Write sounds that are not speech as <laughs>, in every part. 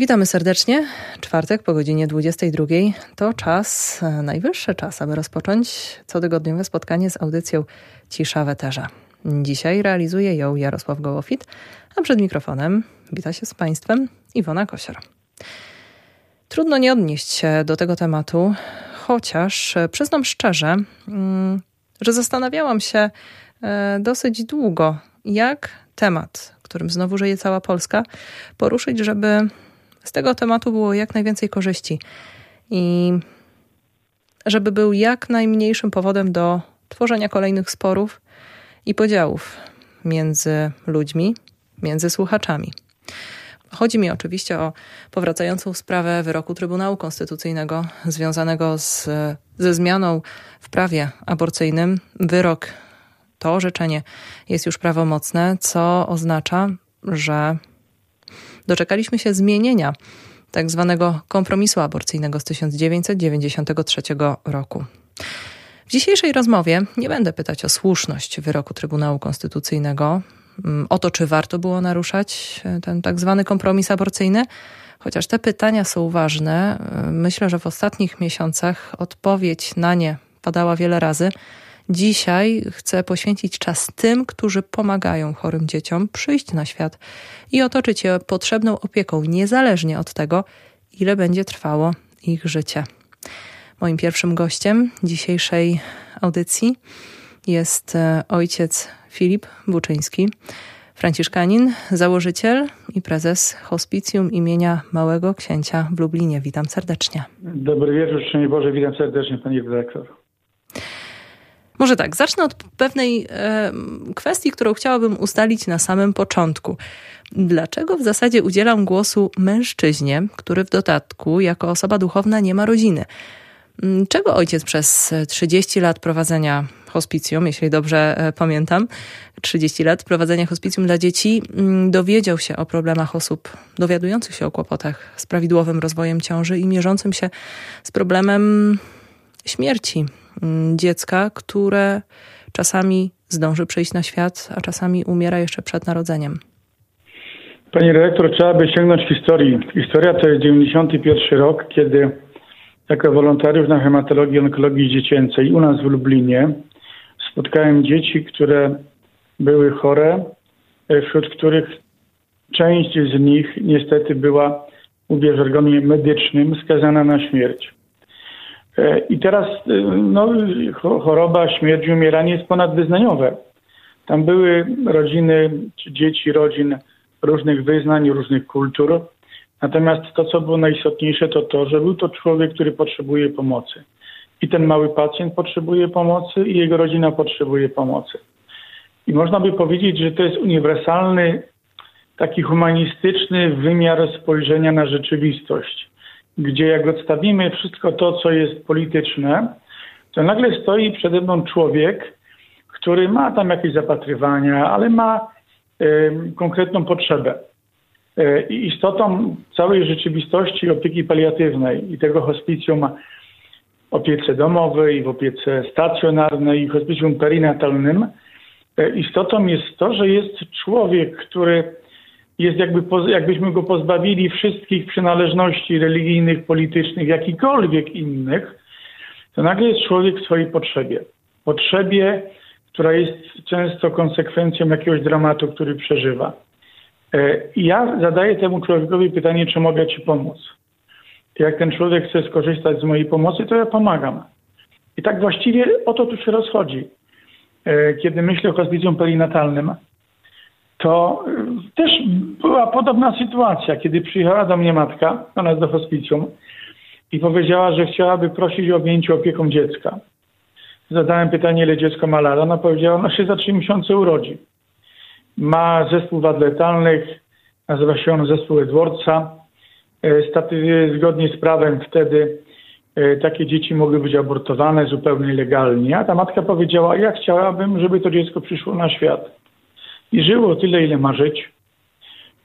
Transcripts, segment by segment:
Witamy serdecznie. Czwartek po godzinie 22 to czas, e, najwyższy czas, aby rozpocząć cotygodniowe spotkanie z audycją Cisza w Eterze. Dzisiaj realizuje ją Jarosław Gołofit, a przed mikrofonem wita się z Państwem Iwona Kosior. Trudno nie odnieść się do tego tematu, chociaż e, przyznam szczerze, mm, że zastanawiałam się e, dosyć długo, jak temat, którym znowu żyje cała Polska, poruszyć, żeby z tego tematu było jak najwięcej korzyści i żeby był jak najmniejszym powodem do tworzenia kolejnych sporów i podziałów między ludźmi, między słuchaczami. Chodzi mi oczywiście o powracającą sprawę wyroku Trybunału Konstytucyjnego związanego z, ze zmianą w prawie aborcyjnym. Wyrok, to orzeczenie jest już prawomocne, co oznacza, że doczekaliśmy się zmienienia tak zwanego kompromisu aborcyjnego z 1993 roku. W dzisiejszej rozmowie nie będę pytać o słuszność wyroku Trybunału Konstytucyjnego, mm, o to, czy warto było naruszać e, ten tak zwany kompromis aborcyjny, chociaż te pytania są ważne. E, myślę, że w ostatnich miesiącach odpowiedź na nie padała wiele razy. Dzisiaj chcę poświęcić czas tym, którzy pomagają chorym dzieciom przyjść na świat i otoczyć je potrzebną opieką, niezależnie od tego, ile będzie trwało ich życie. Moim pierwszym gościem dzisiejszej audycji jest e, ojciec Filip Buczyński, franciszkanin, założyciel i prezes hospicjum imienia Małego Księcia w Lublinie. Witam serdecznie. Dobry wieczór, Szczęść Boże, witam serdecznie Pani redaktor. Może tak, zacznę od pewnej e, kwestii, którą chciałabym ustalić na samym początku. Dlaczego w zasadzie udzielam głosu mężczyźnie, który w dodatku jako osoba duchowna nie ma rodziny? Mm, czego ojciec przez 30 lat prowadzenia hospicjum, jeśli dobrze e, pamiętam, 30 lat prowadzenia hospicjum dla dzieci, mm, dowiedział się o problemach osób dowiadujących się o kłopotach z prawidłowym rozwojem ciąży i mierzącym się z problemem śmierci dziecka, które czasami zdąży przyjść na świat, a czasami umiera jeszcze przed narodzeniem. Pani redaktor, trzeba by sięgnąć historii. Historia to jest 91 rok, kiedy jako wolontariusz na hematologii onkologii dziecięcej u nas w Lublinie spotkałem dzieci, które były chore, e, wśród których część z nich niestety była, mówię w żargonie medycznym, skazana na śmierć. E, I teraz e, no, choroba, śmierć, umieranie jest ponadwyznaniowe. Tam były rodziny, czy dzieci rodzin różnych wyznań, różnych kultur. Natomiast to, co było najistotniejsze, to to, że był to człowiek, który potrzebuje pomocy. I ten mały pacjent potrzebuje pomocy, i jego rodzina potrzebuje pomocy. I można by powiedzieć, że to jest uniwersalny, taki humanistyczny wymiar spojrzenia na rzeczywistość gdzie jak odstawimy wszystko to, co jest polityczne, to nagle stoi przede mną człowiek, który ma tam jakieś zapatrywania, ale ma y, konkretną potrzebę. Y, I istotą całej rzeczywistości opieki paliatywnej i tego hospicjum w opiece domowej, w opiece stacjonarnej i hospicjum perinatalnym, y, istotą jest to, że jest człowiek, który jest jakby, jakbyśmy go pozbawili wszystkich przynależności religijnych, politycznych, jakichkolwiek innych, to nagle jest człowiek w swojej potrzebie. Potrzebie, która jest często konsekwencją jakiegoś dramatu, który przeżywa. E, ja zadaję temu człowiekowi pytanie, czy mogę ci pomóc. Jak ten człowiek chce skorzystać z mojej pomocy, to ja pomagam. I tak właściwie o to tu się rozchodzi. E, kiedy myślę o hospicjum perinatalnym, to y, też była podobna sytuacja, kiedy przyjechała do mnie matka, ona jest do hospicjum i powiedziała, że chciałaby prosić o objęcie opieką dziecka. Zadałem pytanie, ile dziecko ma lat. Ona powiedziała, ona się za trzy miesiące urodzi. Ma zespół wad letalnych, nazywa się on zespół Edwardsa. E, zgodnie z prawem wtedy e, takie dzieci mogły być abortowane zupełnie legalnie. A ta matka powiedziała, ja chciałabym, żeby to dziecko przyszło na świat i żyło tyle, ile ma żyć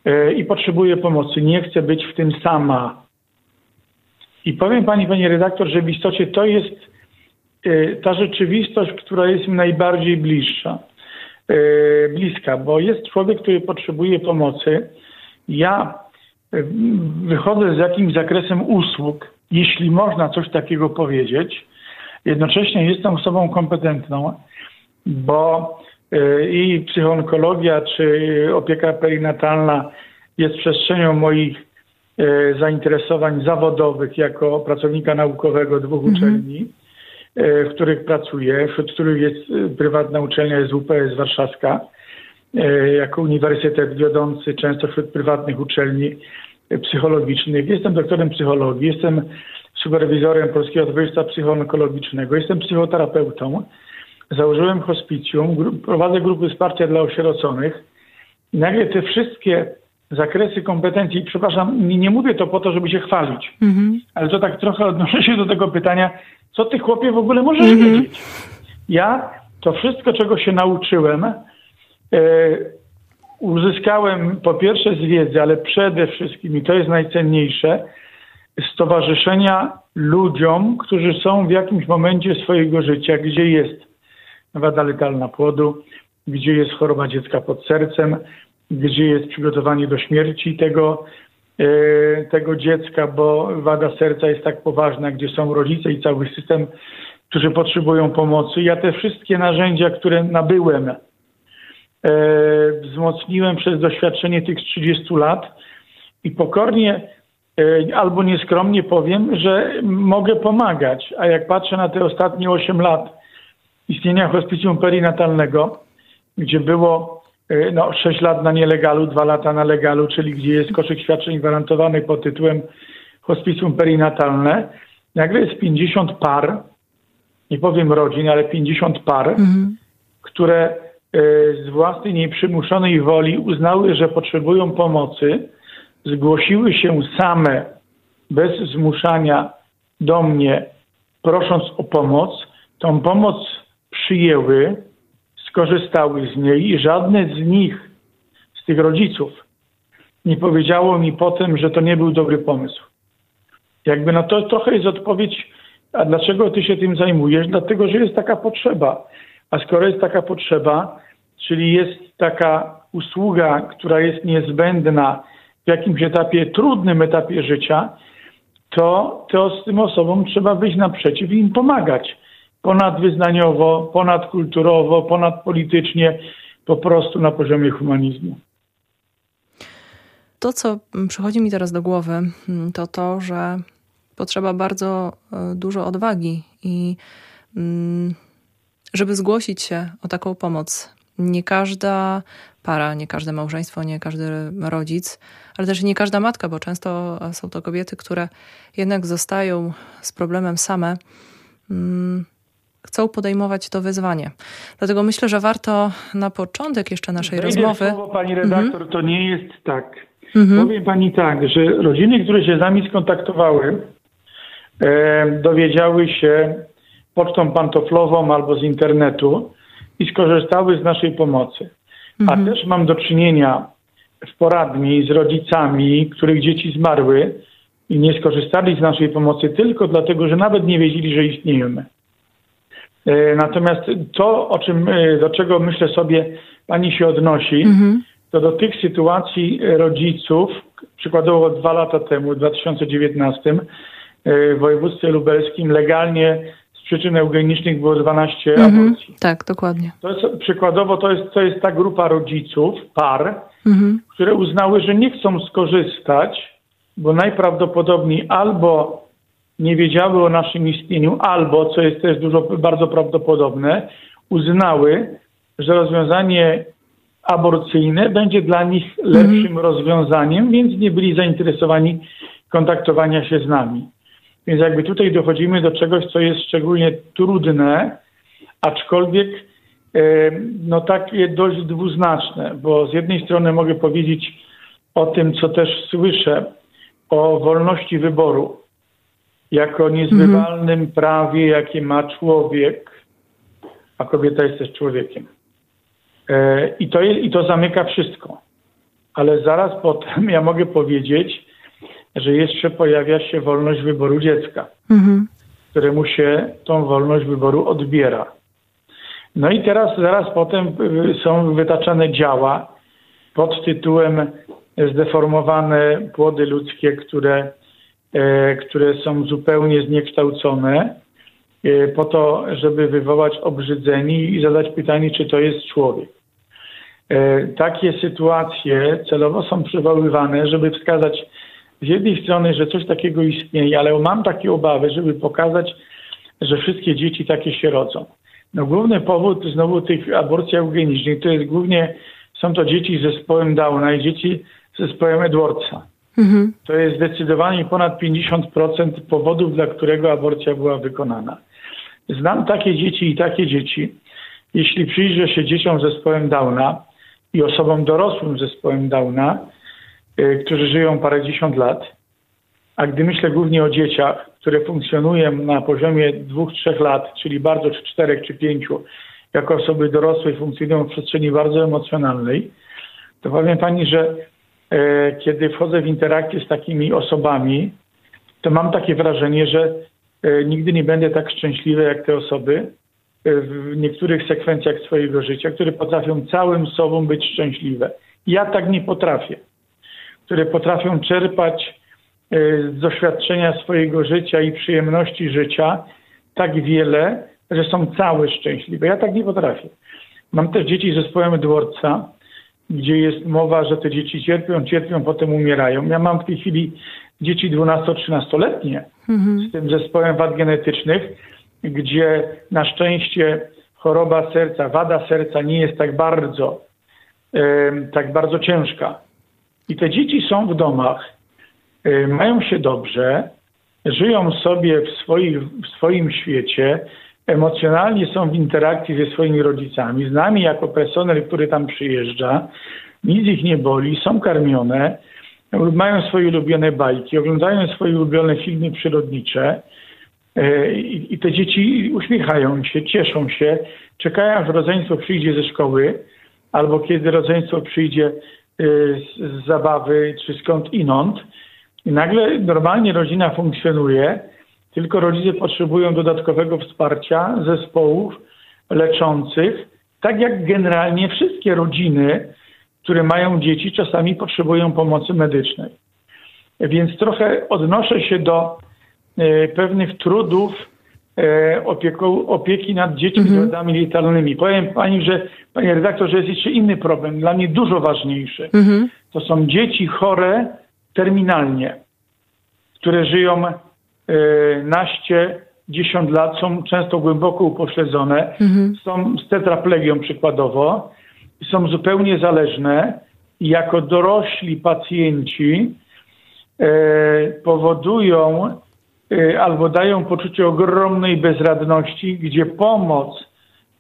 e, i potrzebuje pomocy. Nie chce być w tym sama. I powiem pani, pani redaktor, że w istocie to jest e, ta rzeczywistość, która jest mi najbardziej bliższa, e, bliska, bo jest człowiek, który potrzebuje pomocy. Ja wychodzę z jakimś zakresem usług, jeśli można coś takiego powiedzieć. Jednocześnie jestem osobą kompetentną, bo i psychoonkologia czy opieka perinatalna jest przestrzenią moich e, zainteresowań zawodowych jako pracownika naukowego dwóch mhm. uczelni, e, w których pracuję, wśród których jest prywatna uczelnia, jest UPS Warszawska, jako uniwersytet wiodący często wśród prywatnych uczelni psychologicznych. Jestem doktorem psychologii, jestem superwizorem Polskiego Towarzystwa Psychoonkologicznego, jestem psychoterapeutą. Założyłem hospicjum, prowadzę grupy wsparcia dla osieroconych. I nagle te wszystkie zakresy kompetencji, przepraszam, nie, nie mówię to po to, żeby się chwalić, mm-hmm. ale to tak trochę odnoszę się do tego pytania, co ty chłopie w ogóle możesz mm-hmm. wiedzieć? Ja to wszystko, czego się nauczyłem, e, uzyskałem po pierwsze z wiedzy, ale przede wszystkim, i to jest najcenniejsze, stowarzyszenia ludziom, którzy są w jakimś momencie swojego życia, gdzie jest wada letalna płodu, gdzie jest choroba dziecka pod sercem, gdzie jest przygotowanie do śmierci tego, e, tego dziecka, bo wada serca jest tak poważna, gdzie są rodzice i cały system, którzy potrzebują pomocy. Ja te wszystkie narzędzia, które nabyłem, e, wzmocniłem przez doświadczenie tych 30 lat i pokornie e, albo nieskromnie powiem, że mogę pomagać. A jak patrzę na te ostatnie 8 lat istnienia hospicjum perinatalnego, gdzie było e, no, 6 lat na nielegalu, 2 lata na legalu, czyli gdzie jest koszyk świadczeń gwarantowanych pod tytułem hospicjum perinatalne, nagle jest 50 par, nie powiem rodzin, ale 50 par, mhm. które e, z własnej nieprzymuszonej woli uznały, że potrzebują pomocy, zgłosiły się same, bez zmuszania do mnie, prosząc o pomoc. Tą pomoc przyjęły, skorzystały z niej i żadne z nich, z tych rodziców, nie powiedziało mi potem, że to nie był dobry pomysł. Jakby na to trochę jest odpowiedź, a dlaczego ty się tym zajmujesz? Dlatego, że jest taka potrzeba. A skoro jest taka potrzeba, czyli jest taka usługa, która jest niezbędna w jakimś etapie, trudnym etapie życia, to, to tym osobom trzeba wyjść naprzeciw i im pomagać ponadwyznaniowo, ponadkulturowo, ponadpolitycznie, po prostu na poziomie humanizmu. To, co przychodzi mi teraz do głowy, mm, to to, że potrzeba bardzo e, dużo odwagi i mm, żeby zgłosić się o taką pomoc. Nie każda para, nie każde małżeństwo, nie każdy rodzic, ale też nie każda matka, bo często są to kobiety, które jednak zostają z problemem same. Chcą podejmować to wyzwanie. Dlatego myślę, że warto na początek jeszcze naszej Wejdę rozmowy. Słowo, pani redaktor, mhm. to nie jest tak. Mhm. Powiem pani tak, że rodziny, które się z nami skontaktowały, e, dowiedziały się pocztą pantoflową albo z internetu i skorzystały z naszej pomocy. Mhm. A też mam do czynienia w poradni z rodzicami, których dzieci zmarły i nie skorzystali z naszej pomocy tylko dlatego, że nawet nie wiedzieli, że istniejemy. E, natomiast to, o czym, e, do czego myślę sobie pani się odnosi, mhm. to do tych sytuacji rodziców, przykładowo dwa lata temu, w 2019 e, w województwie lubelskim legalnie z przyczyn eugenicznych było 12 mhm. aborcji. Tak, dokładnie. To jest, przykładowo to jest, to jest ta grupa rodziców, par, mhm. które uznały, że nie chcą skorzystać, bo najprawdopodobniej albo nie wiedziały o naszym istnieniu, albo, co jest też dużo, bardzo prawdopodobne, uznały, że rozwiązanie aborcyjne będzie dla nich lepszym mhm. rozwiązaniem, więc nie byli zainteresowani kontaktowania się z nami. Więc jakby tutaj dochodzimy do czegoś, co jest szczególnie trudne, aczkolwiek e, no takie dość dwuznaczne, bo z jednej strony mogę powiedzieć o tym, co też słyszę, o wolności wyboru jako niezbywalnym mhm. prawie, jakie ma człowiek, a kobieta jest też człowiekiem. E, I to, I to zamyka wszystko. Ale zaraz potem <laughs> ja mogę powiedzieć, że jeszcze pojawia się wolność wyboru dziecka, mhm. któremu się tą wolność wyboru odbiera. No i teraz zaraz potem y, są wytaczane działa pod tytułem zdeformowane płody ludzkie, które, które są zupełnie zniekształcone, e, po to, żeby wywołać obrzydzenie i zadać pytanie, czy to jest człowiek. E, takie sytuacje celowo są przywoływane, żeby wskazać z jednej strony, że coś takiego istnieje, ale mam takie obawy, żeby pokazać, że wszystkie dzieci takie się rodzą. No główny powód znowu tych aborcji eugenicznych to jest głównie, są to dzieci z zespołem Downa i dzieci z zespołem Edwardsa. Mhm. To jest zdecydowanie ponad 50% powodów, dla którego aborcja była wykonana. Znam takie dzieci i takie dzieci. Jeśli przyjrzę się dzieciom z zespołem Downa i osobom dorosłym z zespołem Downa, yy, którzy żyją parędziesiąt lat, a gdy myślę głównie o dzieciach, które funkcjonują na poziomie dwóch, trzech lat, czyli bardzo czy czterech, czy pięciu, jako osoby dorosłe funkcjonują w przestrzeni bardzo emocjonalnej, to powiem Pani, że kiedy wchodzę w interakcję z takimi osobami, to mam takie wrażenie, że e, nigdy nie będę tak szczęśliwy jak te osoby e, w niektórych sekwencjach swojego życia, które potrafią całym sobą być szczęśliwe. Ja tak nie potrafię. Które potrafią czerpać z doświadczenia swojego życia i przyjemności życia tak wiele, że są całe szczęśliwe. Ja tak nie potrafię. Mam też dzieci z zespołem dworca, gdzie jest mowa, że te dzieci cierpią, cierpią, potem umierają. Ja mam w tej chwili dzieci 12-13-letnie mhm. z tym zespołem wad genetycznych, gdzie na szczęście choroba serca, wada serca nie jest tak bardzo, tak bardzo ciężka. I te dzieci są w domach mają się dobrze, żyją sobie w, w swoim świecie, emocjonalnie są w interakcji ze swoimi rodzicami, z nami jako personel, który tam przyjeżdża, nic ich nie boli, są karmione, mają swoje ulubione bajki, oglądają swoje ulubione filmy przyrodnicze y, i te dzieci uśmiechają się, cieszą się, czekają aż rodzeństwo przyjdzie ze szkoły albo kiedy rodzeństwo przyjdzie y, z zabawy czy skąd inąd. I nagle normalnie rodzina funkcjonuje, tylko rodzice potrzebują dodatkowego wsparcia zespołów leczących, tak jak generalnie wszystkie rodziny, które mają dzieci, czasami potrzebują pomocy medycznej. Więc trochę odnoszę się do e, pewnych trudów e, opieku, opieki nad dziećmi z mm -hmm. letalnymi. Powiem pani, że panie redaktorze, jest jeszcze inny problem, dla mnie dużo ważniejszy. Mm -hmm. To są dzieci chore terminalnie, które żyją naście, dziesiąt lat, są często głęboko upośledzone, mhm. są z tetraplegią przykładowo, są zupełnie zależne. I jako dorośli pacjenci e, powodują e, albo dają poczucie ogromnej bezradności, gdzie pomoc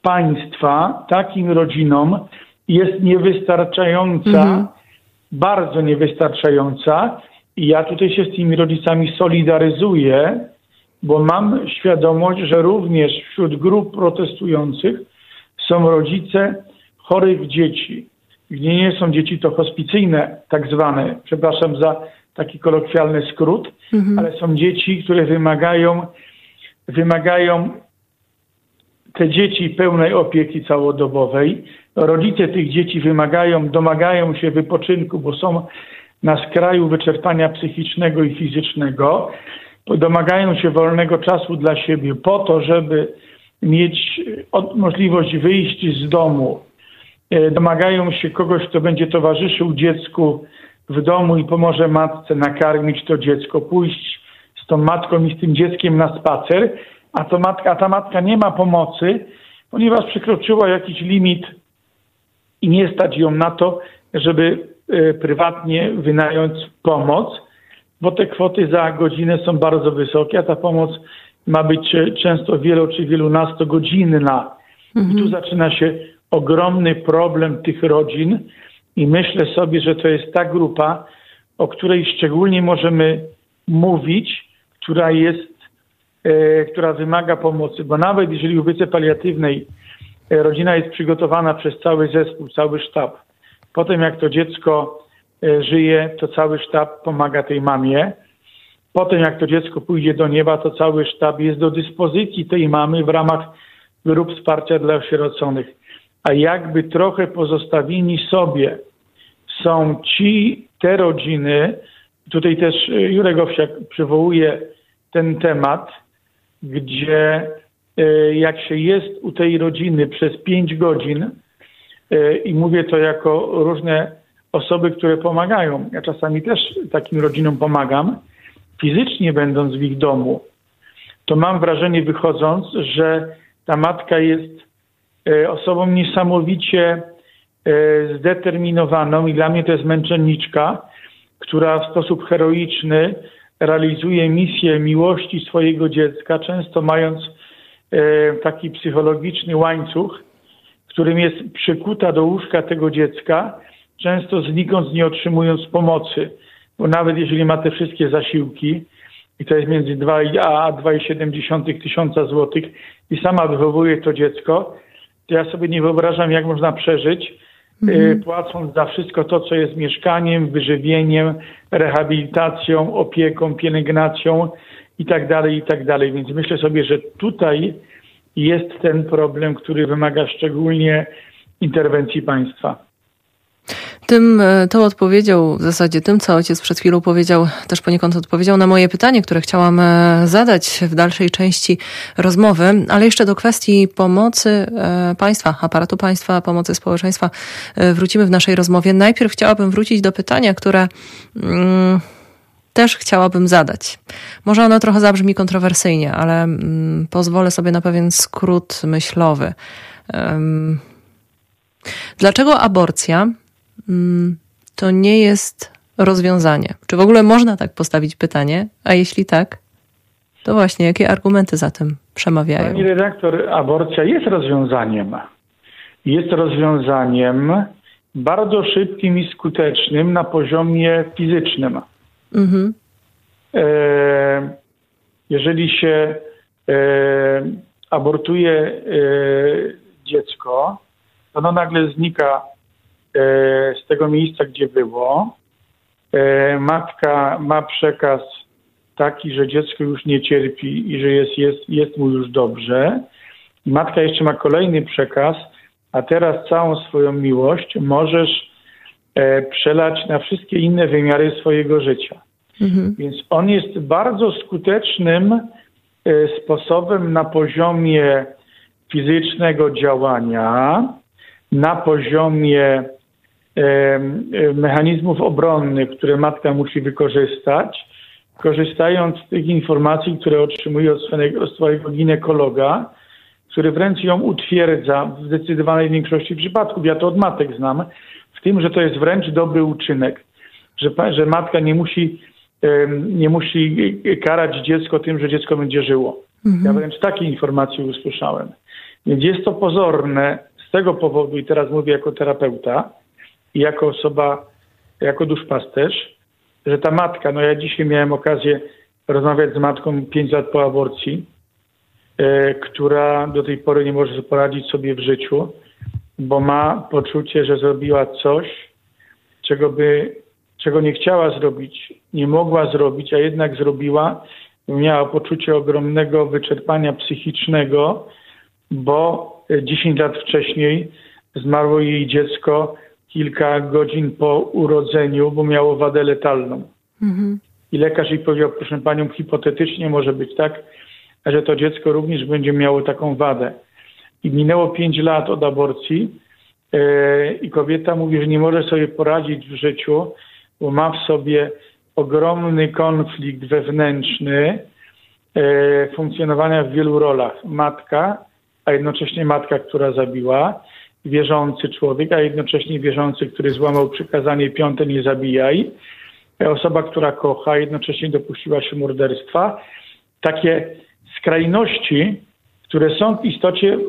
państwa takim rodzinom jest niewystarczająca, mhm. bardzo niewystarczająca ja tutaj się z tymi rodzicami solidaryzuję, bo mam świadomość, że również wśród grup protestujących są rodzice chorych dzieci. Gdzie nie są dzieci to hospicyjne, tak zwane, przepraszam za taki kolokwialny skrót, mhm. ale są dzieci, które wymagają, wymagają te dzieci pełnej opieki całodobowej. Rodzice tych dzieci wymagają, domagają się wypoczynku, bo są na skraju wyczerpania psychicznego i fizycznego. Domagają się wolnego czasu dla siebie po to, żeby mieć możliwość wyjść z domu. E, domagają się kogoś, kto będzie towarzyszył dziecku w domu i pomoże matce nakarmić to dziecko, pójść z tą matką i z tym dzieckiem na spacer a, to matka, a ta matka nie ma pomocy, ponieważ przekroczyła jakiś limit i nie stać ją na to, żeby prywatnie wynająć pomoc, bo te kwoty za godzinę są bardzo wysokie, a ta pomoc ma być często wielo czy wielunastogodzinna. Mhm. I tu zaczyna się ogromny problem tych rodzin i myślę sobie, że to jest ta grupa, o której szczególnie możemy mówić, która jest E, która wymaga pomocy, bo nawet jeżeli w opiece paliatywnej rodzina jest przygotowana przez cały zespół, cały sztab, potem jak to dziecko e, żyje, to cały sztab pomaga tej mamie. Potem jak to dziecko pójdzie do nieba, to cały sztab jest do dyspozycji tej mamy w ramach grup wsparcia dla osieroconych. A jakby trochę pozostawieni sobie są ci te rodziny, tutaj też Jurek Owsiak przywołuje ten temat, gdzie jak się jest u tej rodziny przez pięć godzin, i mówię to jako różne osoby, które pomagają. Ja czasami też takim rodzinom pomagam, fizycznie będąc w ich domu, to mam wrażenie wychodząc, że ta matka jest e, osobą niesamowicie e, zdeterminowaną i dla mnie to jest męczenniczka, która w sposób heroiczny realizuje misję miłości swojego dziecka, często mając e, taki psychologiczny łańcuch, którym jest przykuta do łóżka tego dziecka, często znikąd nie otrzymując pomocy. Bo nawet jeżeli ma te wszystkie zasiłki, i to jest między 2 a 2,7 tysiąca złotych i sama wychowuje to dziecko, to ja sobie nie wyobrażam, jak można przeżyć, mm. płacąc za wszystko to, co jest mieszkaniem, wyżywieniem, rehabilitacją, opieką, pielęgnacją i tak dalej, i tak dalej. Więc myślę sobie, że tutaj jest ten problem, który wymaga szczególnie interwencji państwa. Tym, e, tą odpowiedzią, w zasadzie tym, co ojciec przed chwilą powiedział, też poniekąd odpowiedział na moje pytanie, które chciałam e, zadać w dalszej części rozmowy, ale jeszcze do kwestii pomocy e, państwa, aparatu państwa, pomocy społeczeństwa wrócimy w naszej rozmowie. Najpierw chciałabym wrócić do pytania, które mm, też chciałabym zadać. Może ono trochę zabrzmi kontrowersyjnie, ale mm, pozwolę sobie na pewien skrót myślowy. Um, dlaczego aborcja Mm, to nie jest rozwiązanie. Czy w ogóle można tak postawić pytanie? A jeśli tak, to właśnie jakie argumenty za tym przemawiają? Pani redaktor, aborcja jest rozwiązaniem. Jest rozwiązaniem bardzo szybkim i skutecznym na poziomie fizycznym. Mhm. E, jeżeli się e, abortuje e, dziecko, to ono nagle znika z tego miejsca, gdzie było. Matka ma przekaz taki, że dziecko już nie cierpi i że jest, jest, jest mu już dobrze. Matka jeszcze ma kolejny przekaz, a teraz całą swoją miłość możesz przelać na wszystkie inne wymiary swojego życia. Mhm. Więc on jest bardzo skutecznym sposobem na poziomie fizycznego działania, na poziomie mechanizmów obronnych, które matka musi wykorzystać, korzystając z tych informacji, które otrzymuje od swojego, od swojego ginekologa, który wręcz ją utwierdza w zdecydowanej większości przypadków. Ja to od matek znam, w tym, że to jest wręcz dobry uczynek, że, że matka nie musi, nie musi karać dziecko tym, że dziecko będzie żyło. Mhm. Ja wręcz takie informacje usłyszałem. Więc jest to pozorne z tego powodu, i teraz mówię jako terapeuta, i jako osoba, jako duszpasterz, że ta matka, no ja dzisiaj miałem okazję rozmawiać z matką 5 lat po aborcji, e, która do tej pory nie może poradzić sobie w życiu, bo ma poczucie, że zrobiła coś, czego by, czego nie chciała zrobić, nie mogła zrobić, a jednak zrobiła. Miała poczucie ogromnego wyczerpania psychicznego, bo 10 lat wcześniej zmarło jej dziecko kilka godzin po urodzeniu, bo miało wadę letalną. Mhm. I lekarz jej powiedział, proszę panią, hipotetycznie może być tak, że to dziecko również będzie miało taką wadę. I minęło pięć lat od aborcji yy, i kobieta mówi, że nie może sobie poradzić w życiu, bo ma w sobie ogromny konflikt wewnętrzny yy, funkcjonowania w wielu rolach. Matka, a jednocześnie matka, która zabiła, wierzący człowiek, a jednocześnie wierzący, który złamał przykazanie piąte nie zabijaj. Osoba, która kocha, jednocześnie dopuściła się morderstwa. Takie skrajności, które są w istocie y,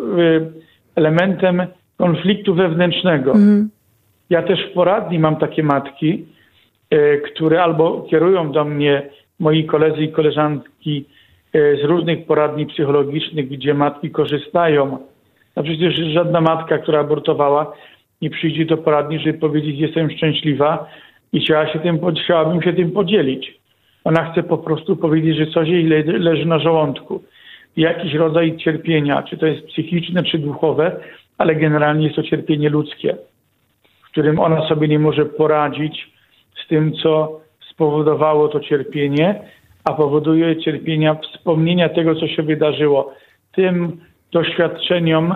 elementem konfliktu wewnętrznego. Mm. Ja też w poradni mam takie matki, które albo kierują do mnie moi koledzy i koleżanki y, z różnych poradni psychologicznych, gdzie matki korzystają no przecież żadna matka, która abortowała, nie przyjdzie do poradni, żeby powiedzieć, jestem szczęśliwa i chciała się tym, chciałabym się tym podzielić. Ona chce po prostu powiedzieć, że coś jej leży na żołądku. Jakiś rodzaj cierpienia, czy to jest psychiczne, czy duchowe, ale generalnie jest to cierpienie ludzkie, w którym ona sobie nie może poradzić z tym, co spowodowało to cierpienie, a powoduje cierpienia wspomnienia tego, co się wydarzyło. Tym doświadczeniom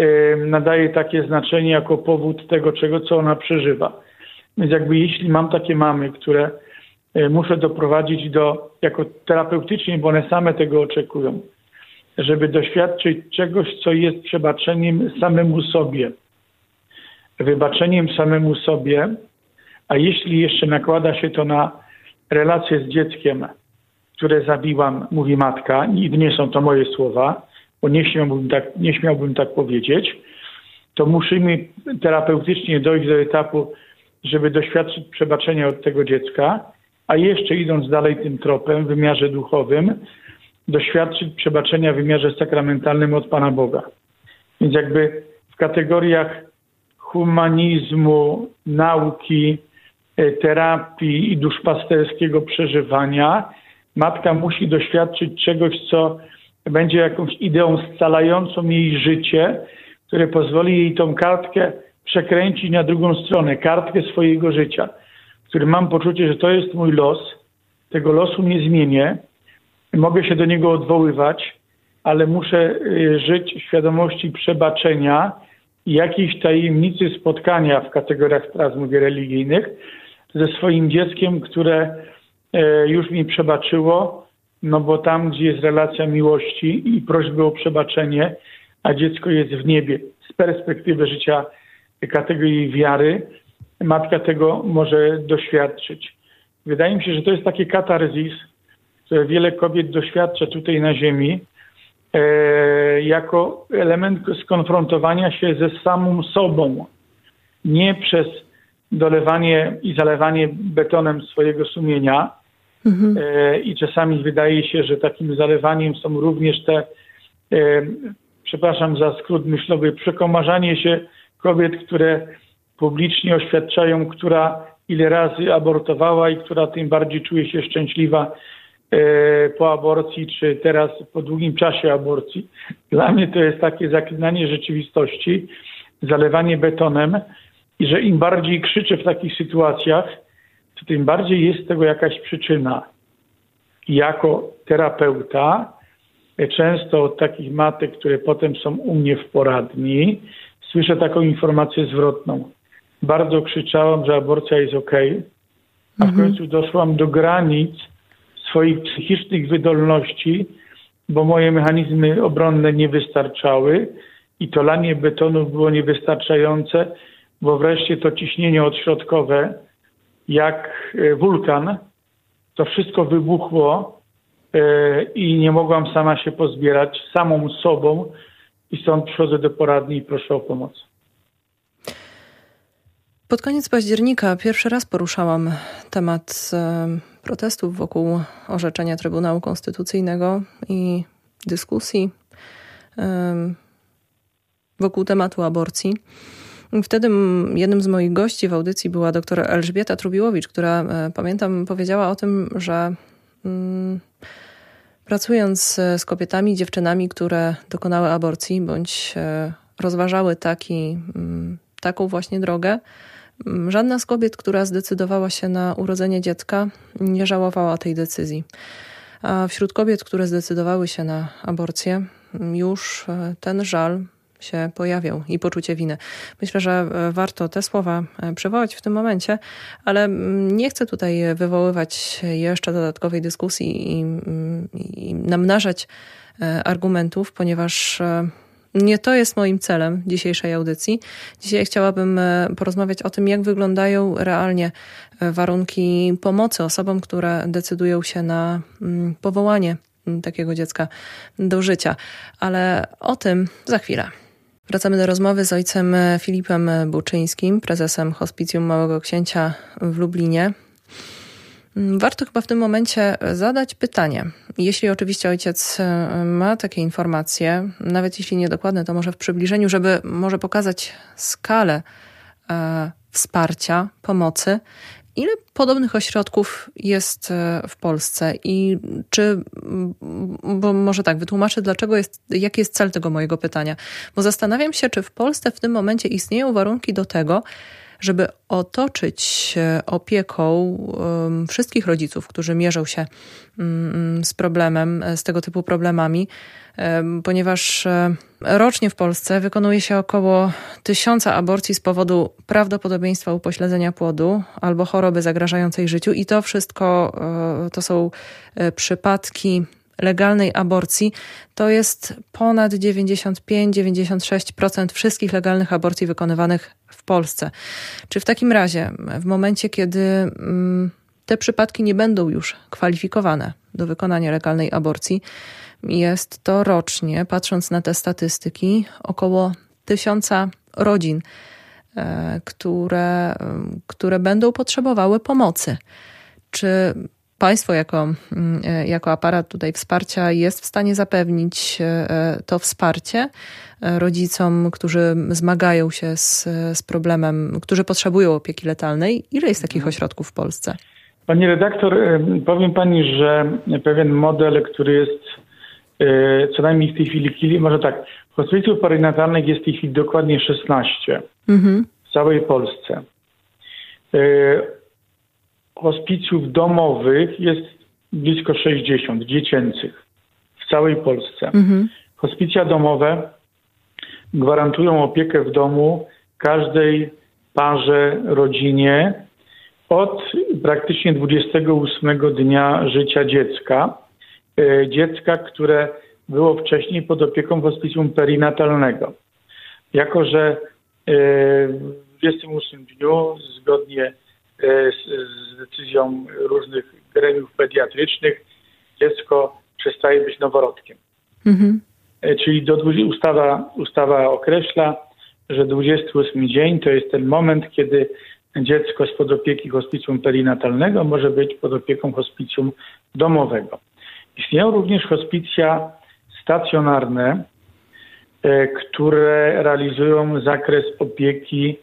y, nadaje takie znaczenie jako powód tego, czego, co ona przeżywa. Więc jakby jeśli mam takie mamy, które y, muszę doprowadzić do, jako terapeutycznie, bo one same tego oczekują, żeby doświadczyć czegoś, co jest przebaczeniem samemu sobie, wybaczeniem samemu sobie, a jeśli jeszcze nakłada się to na relacje z dzieckiem, które zabiłam, mówi matka, i nie są to moje słowa, bo nie śmiałbym tak, nie śmiałbym tak powiedzieć, to musimy terapeutycznie dojść do etapu, żeby doświadczyć przebaczenia od tego dziecka, a jeszcze idąc dalej tym tropem w wymiarze duchowym, doświadczyć przebaczenia w wymiarze sakramentalnym od Pana Boga. Więc jakby w kategoriach humanizmu, nauki, terapii i duszpasterskiego przeżywania. Matka musi doświadczyć czegoś, co będzie jakąś ideą scalającą jej życie, które pozwoli jej tą kartkę przekręcić na drugą stronę, kartkę swojego życia, w którym mam poczucie, że to jest mój los, tego losu nie zmienię, mogę się do niego odwoływać, ale muszę y, żyć w świadomości przebaczenia i jakiejś tajemnicy spotkania w kategoriach, teraz mówię, religijnych, ze swoim dzieckiem, które e, już mi przebaczyło, no bo tam, gdzie jest relacja miłości i prośby o przebaczenie, a dziecko jest w niebie, z perspektywy życia kategorii wiary, matka tego może doświadczyć. Wydaje mi się, że to jest taki katarzis, które wiele kobiet doświadcza tutaj na Ziemi, e, jako element skonfrontowania się ze samą sobą. Nie przez dolewanie i zalewanie betonem swojego sumienia. Mhm. E, I czasami wydaje się, że takim zalewaniem są również te, e, przepraszam za skrót myślowy, przekomarzanie się kobiet, które publicznie oświadczają, która ile razy abortowała i która tym bardziej czuje się szczęśliwa E, po aborcji, czy teraz po długim czasie aborcji. Dla mnie to jest takie zaklinanie rzeczywistości, zalewanie betonem i że im bardziej krzyczę w takich sytuacjach, to tym bardziej jest tego jakaś przyczyna. I jako terapeuta e, często od takich matek, które potem są u mnie w poradni, słyszę taką informację zwrotną. Bardzo krzyczałam, że aborcja jest ok, a w mhm. końcu doszłam do granic swoich psychicznych wydolności, bo moje mechanizmy obronne nie wystarczały i to lanie betonu było niewystarczające, bo wreszcie to ciśnienie odśrodkowe, jak e, wulkan, to wszystko wybuchło e, i nie mogłam sama się pozbierać samą sobą i stąd przychodzę do poradni i proszę o pomoc. Pod koniec października pierwszy raz poruszałam temat protestów wokół orzeczenia Trybunału Konstytucyjnego i dyskusji wokół tematu aborcji. Wtedy jednym z moich gości w audycji była doktor Elżbieta Trubiłowicz, która e, pamiętam powiedziała o tym, że mm, pracując z kobietami, dziewczynami, które dokonały aborcji bądź e, rozważały taki, mm, taką właśnie drogę, Żadna z kobiet, która zdecydowała się na urodzenie dziecka, nie żałowała tej decyzji. A wśród kobiet, które zdecydowały się na aborcję, już e, ten żal się pojawiał i poczucie winy. Myślę, że e, warto te słowa e, przywołać w tym momencie, ale mm, nie chcę tutaj wywoływać jeszcze dodatkowej dyskusji i, i namnażać argumentów, ponieważ nie to jest moim celem dzisiejszej audycji. Dzisiaj chciałabym e, porozmawiać o tym, jak wyglądają realnie e, warunki pomocy osobom, które decydują się na mm, powołanie mm, takiego dziecka do życia. Ale o tym za chwilę. Wracamy do rozmowy z ojcem Filipem Buczyńskim, prezesem Hospicjum Małego Księcia w Lublinie. Warto chyba w tym momencie zadać pytanie. Jeśli oczywiście ojciec ma takie informacje, nawet jeśli niedokładne, to może w przybliżeniu, żeby może pokazać skalę e, wsparcia, pomocy. Ile podobnych ośrodków jest e, w Polsce i czy, bo może tak, wytłumaczę, dlaczego jest, jaki jest cel tego mojego pytania. Bo zastanawiam się, czy w Polsce w tym momencie istnieją warunki do tego, żeby otoczyć opieką wszystkich rodziców, którzy mierzą się mm, z problemem, z tego typu problemami, ponieważ e, rocznie w Polsce wykonuje się około tysiąca aborcji z powodu prawdopodobieństwa upośledzenia płodu albo choroby zagrażającej życiu, i to wszystko e, to są e, przypadki legalnej aborcji, to jest ponad 95-96% wszystkich legalnych aborcji wykonywanych w Polsce. Czy w takim razie, w momencie, kiedy mm, te przypadki nie będą już kwalifikowane do wykonania legalnej aborcji, jest to rocznie, patrząc na te statystyki, około tysiąca rodzin, e, które, które będą potrzebowały pomocy. Czy państwo jako, mm, e, jako aparat tutaj wsparcia jest w stanie zapewnić e, to wsparcie rodzicom, którzy zmagają się z, z problemem, którzy potrzebują opieki letalnej? Ile jest takich mhm. ośrodków w Polsce? Pani redaktor, powiem pani, że pewien model, który jest E, co najmniej w tej chwili, może tak, hospicjów perinatalnych jest w tej chwili dokładnie 16 mhm. w całej Polsce. Hospicjów domowych jest blisko 60, dziecięcych w całej Polsce. Mhm. Hospicja domowe gwarantują opiekę w domu każdej parze, rodzinie od praktycznie 28 dnia życia dziecka E, dziecka, które było wcześniej pod opieką hospicjum perinatalnego. Jako, że e, w 28 dniu, zgodnie z, z decyzją różnych gremiów pediatrycznych, dziecko przestaje być noworodkiem. Mhm. Czyli do, ustawa, ustawa określa, że 28 dzień to jest ten moment, kiedy dziecko spod opieki hospicjum perinatalnego może być pod opieką hospicjum domowego. Istnieją również hospicja stacjonarne, e, które realizują zakres opieki,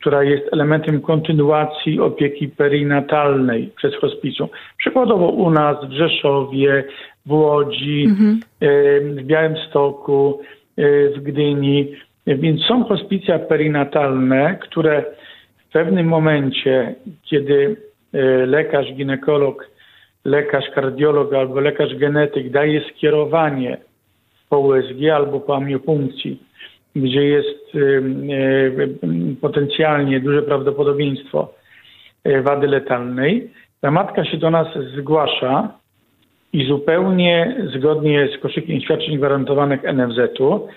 która jest elementem kontynuacji opieki perinatalnej przez hospicjum. Przykładowo u nas w Rzeszowie, w Łodzi, mhm. E, w Białymstoku, e, w Gdyni. Więc są hospicja perinatalne, które w pewnym momencie, kiedy lekarz, ginekolog lekarz kardiolog albo lekarz genetyk daje skierowanie po USG albo po amiopunkcji, gdzie jest potencjalnie duże prawdopodobieństwo e, wady letalnej, ta matka się do nas zgłasza i zupełnie zgodnie z koszykiem świadczeń gwarantowanych NFZ-u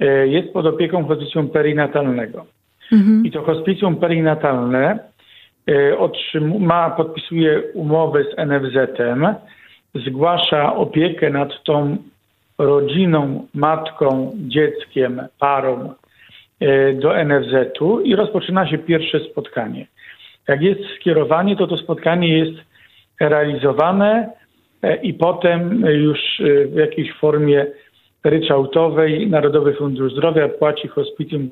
e, jest pod opieką hospicjum perinatalnego. Mhm. I to hospicjum perinatalne E, ma, podpisuje umowę z NFZ-em, zgłasza opiekę nad tą rodziną, matką, dzieckiem, parą e, do NFZ-u i rozpoczyna się pierwsze spotkanie. Jak jest skierowanie, to to spotkanie jest realizowane e, i potem już w jakiejś formie ryczałtowej Narodowy Fundusz Zdrowia płaci hospicjum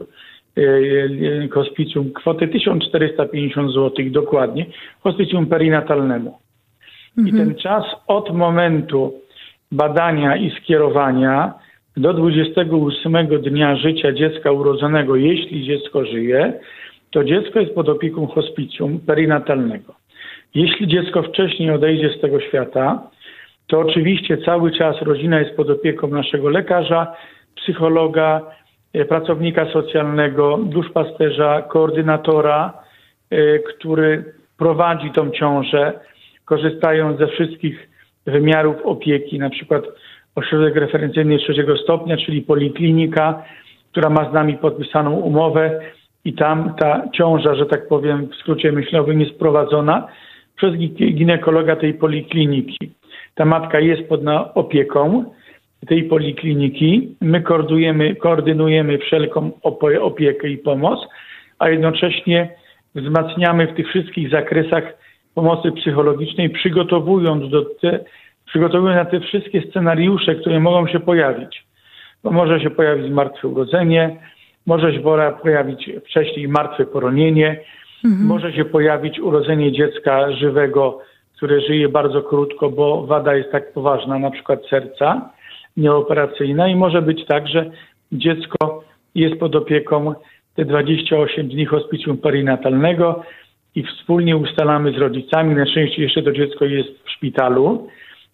E, hospicjum kwotę 1450 zł dokładnie, hospicjum perinatalnemu. Mhm. I ten czas od momentu badania i skierowania do 28 dnia życia dziecka urodzonego, jeśli dziecko żyje, to dziecko jest pod opieką hospicjum perinatalnego. Jeśli dziecko wcześniej odejdzie z tego świata, to oczywiście cały czas rodzina jest pod opieką naszego lekarza, psychologa, E, pracownika socjalnego, duszpasterza, koordynatora, e, który prowadzi tą ciążę, korzystając ze wszystkich wymiarów opieki, na przykład ośrodek referencyjny trzeciego stopnia, czyli poliklinika, która ma z nami podpisaną umowę i tam ta ciąża, że tak powiem w skrócie myślowym, jest prowadzona przez ginekologa tej polikliniki. Ta matka jest pod opieką, tej polikliniki. My koordynujemy, koordynujemy wszelką opiekę i pomoc, a jednocześnie wzmacniamy w tych wszystkich zakresach pomocy psychologicznej, przygotowując, do te, przygotowując na te wszystkie scenariusze, które mogą się pojawić. Bo może się pojawić martwe urodzenie, może się pojawić wcześniej martwe poronienie, mhm. może się pojawić urodzenie dziecka żywego, które żyje bardzo krótko, bo wada jest tak poważna, na przykład serca nieoperacyjna i może być tak, że dziecko jest pod opieką te 28 dni hospicjum perinatalnego i wspólnie ustalamy z rodzicami. Na szczęście jeszcze to dziecko jest w szpitalu,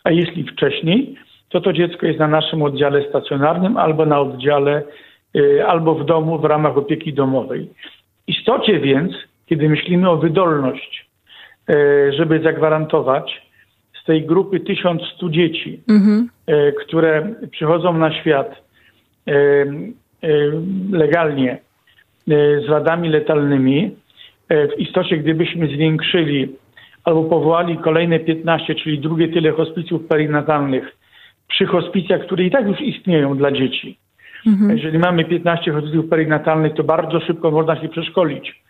a jeśli wcześniej, to to dziecko jest na naszym oddziale stacjonarnym albo na oddziale, y, albo w domu w ramach opieki domowej. W istocie więc, kiedy myślimy o wydolność, y, żeby zagwarantować z tej grupy 1100 dzieci, mhm. Y, które przychodzą na świat legalnie z wadami letalnymi, w istocie gdybyśmy zwiększyli albo powołali kolejne 15, czyli drugie tyle hospicjów perinatalnych przy hospicjach, które i tak już istnieją dla dzieci. Mhm. Jeżeli mamy 15 hospicjów perinatalnych, to bardzo szybko można się przeszkolić,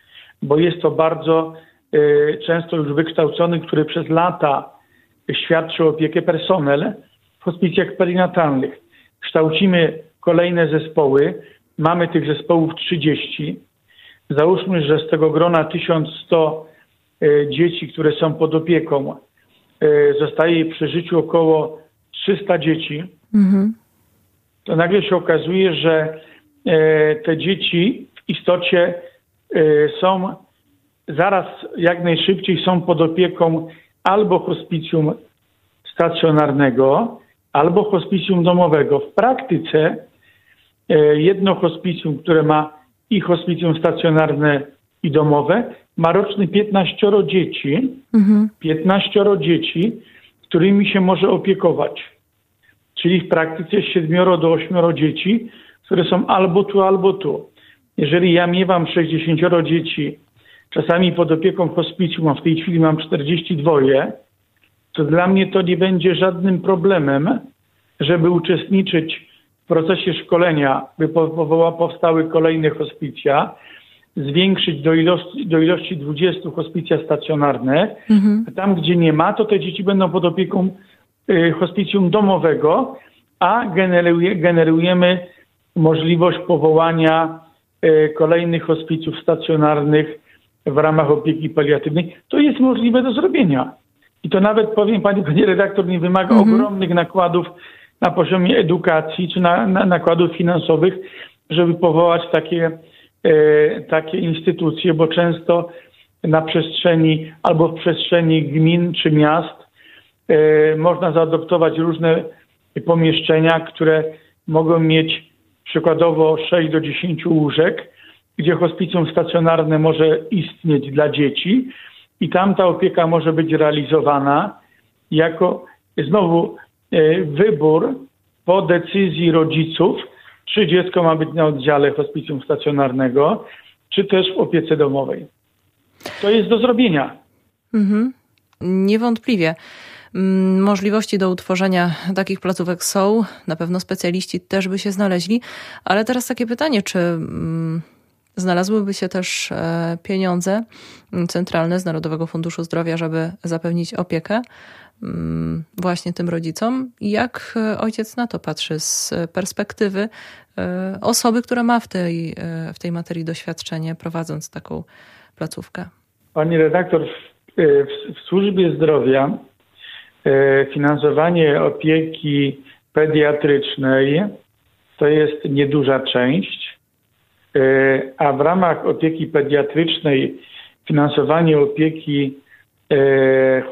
bo jest to bardzo y, często już wykształcony, który przez lata świadczy opiekę personel w hospicjach perinatalnych. Kształcimy kolejne zespoły, mamy tych zespołów 30. Załóżmy, że z tego grona 1100 y, dzieci, które są pod opieką, y, zostaje przy życiu około 300 dzieci, mhm. to nagle się okazuje, że e, te dzieci w istocie e, są zaraz jak najszybciej są pod opieką albo hospicjum stacjonarnego, albo hospicjum domowego. W praktyce e, jedno hospicjum, które ma i hospicjum stacjonarne i domowe, ma roczny 15 dzieci, mhm. 15 dzieci, którymi się może opiekować. Czyli w praktyce 7 do 8 dzieci, które są albo tu, albo tu. Jeżeli ja miewam 60 dzieci, czasami pod opieką hospicjum, a w tej chwili mam 42, to dla mnie to nie będzie żadnym problemem, żeby uczestniczyć w procesie szkolenia, by powstały kolejne hospicja, zwiększyć do ilości, do ilości 20 hospicja stacjonarne. Mhm. Tam, gdzie nie ma, to te dzieci będą pod opieką y, hospicjum domowego, a generuje, generujemy możliwość powołania y, kolejnych hospicjów stacjonarnych w ramach opieki paliatywnej. To jest możliwe do zrobienia. I to nawet powiem pani, pani redaktor, nie wymaga mhm. ogromnych nakładów na poziomie edukacji czy na, na nakładów finansowych, żeby powołać takie E, takie instytucje, bo często na przestrzeni albo w przestrzeni gmin czy miast e, można zaadoptować różne pomieszczenia, które mogą mieć przykładowo 6 do 10 łóżek, gdzie hospicjum stacjonarne może istnieć dla dzieci i tam ta opieka może być realizowana jako znowu wybór po decyzji rodziców, czy dziecko ma być na oddziale hospicjum stacjonarnego, czy też w opiece domowej. To jest do zrobienia. Mhm. Niewątpliwie. Mm, możliwości do utworzenia takich placówek są, na pewno specjaliści też by się znaleźli, ale teraz takie pytanie, czy mm, znalazłyby się też e, pieniądze centralne z Narodowego Funduszu Zdrowia, żeby zapewnić opiekę Mm, właśnie tym rodzicom. Jak e, ojciec na to patrzy z perspektywy e, osoby, która ma w tej, e, w tej materii doświadczenie, prowadząc taką placówkę? Pani redaktor, w, w służbie zdrowia finansowanie opieki pediatrycznej to jest nieduża część, a w ramach opieki pediatrycznej finansowanie opieki E,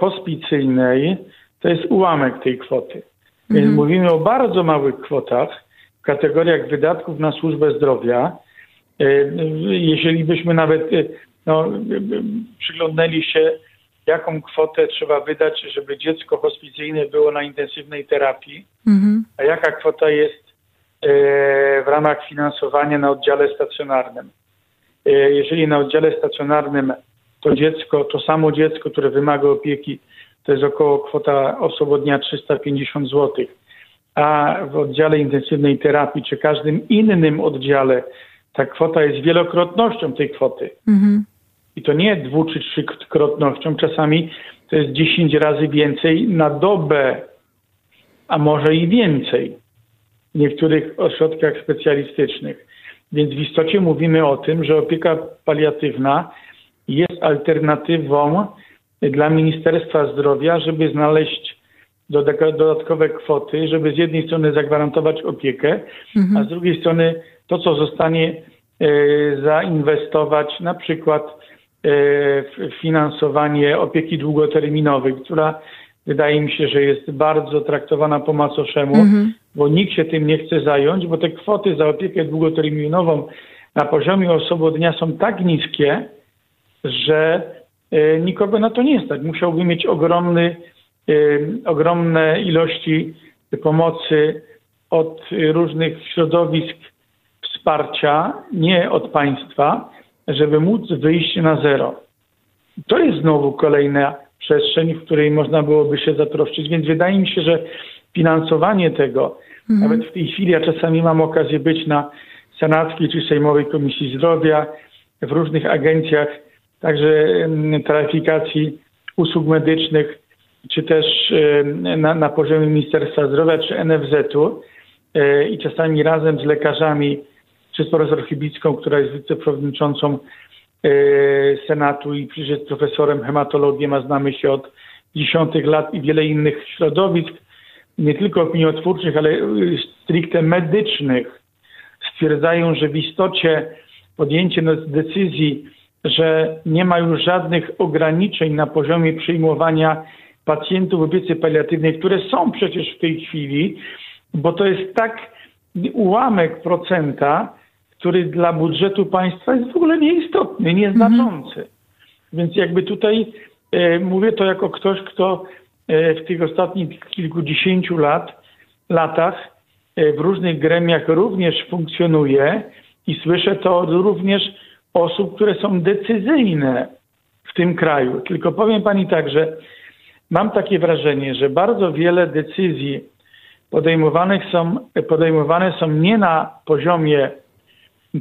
hospicyjnej to jest ułamek tej kwoty. Więc mhm. mówimy o bardzo małych kwotach w kategoriach wydatków na służbę zdrowia. E, jeżeli byśmy nawet e, no, przyglądnęli się, jaką kwotę trzeba wydać, żeby dziecko hospicyjne było na intensywnej terapii, mhm. a jaka kwota jest w ramach finansowania na oddziale stacjonarnym. Jeżeli na oddziale stacjonarnym to dziecko, to samo dziecko, które wymaga opieki, to jest około kwota oswobodnia 350 zł. A w oddziale intensywnej terapii, czy każdym innym oddziale, ta kwota jest wielokrotnością tej kwoty. Mhm. I to nie dwu czy trzykrotnością, czasami to jest 10 razy więcej na dobę, a może i więcej w niektórych ośrodkach specjalistycznych. Więc w istocie mówimy o tym, że opieka paliatywna jest alternatywą dla Ministerstwa Zdrowia, żeby znaleźć dodatkowe kwoty, żeby z jednej strony zagwarantować opiekę, mhm. a z drugiej strony to, co zostanie zainwestować na przykład w finansowanie opieki długoterminowej, która wydaje mi się, że jest bardzo traktowana po macoszemu, mhm. bo nikt się tym nie chce zająć, bo te kwoty za opiekę długoterminową na poziomie osoby dnia są tak niskie, że e, nikogo na to nie stać. Musiałby mieć ogromny, e, ogromne ilości pomocy od różnych środowisk wsparcia, nie od państwa, żeby móc wyjść na zero. To jest znowu kolejna przestrzeń, w której można byłoby się zatroszczyć, więc wydaje mi się, że finansowanie tego, mhm. nawet w tej chwili ja czasami mam okazję być na Senackiej czy Sejmowej Komisji Zdrowia, w różnych agencjach, także taryfikacji usług medycznych, czy też na, na poziomie Ministerstwa Zdrowia czy NFZ-u e, i czasami razem z lekarzami, czy z profesor Chybicką, która jest wiceprzewodniczącą e, Senatu i jest profesorem hematologii, a znamy się od dziesiątych lat i wiele innych środowisk, nie tylko opiniotwórczych, ale stricte medycznych, stwierdzają, że w istocie podjęcie decyzji, że nie ma już żadnych ograniczeń na poziomie przyjmowania pacjentów w opiece paliatywnej, które są przecież w tej chwili, bo to jest tak ułamek procenta, który dla budżetu państwa jest w ogóle nieistotny, nieznaczący. Mhm. Więc jakby tutaj e, mówię to jako ktoś, kto e, w tych ostatnich kilkudziesięciu lat, latach E, w różnych gremiach również funkcjonuje i słyszę to również osób, które są decyzyjne w tym kraju. Tylko powiem pani tak, że mam takie wrażenie, że bardzo wiele decyzji podejmowanych są, podejmowane są nie na poziomie,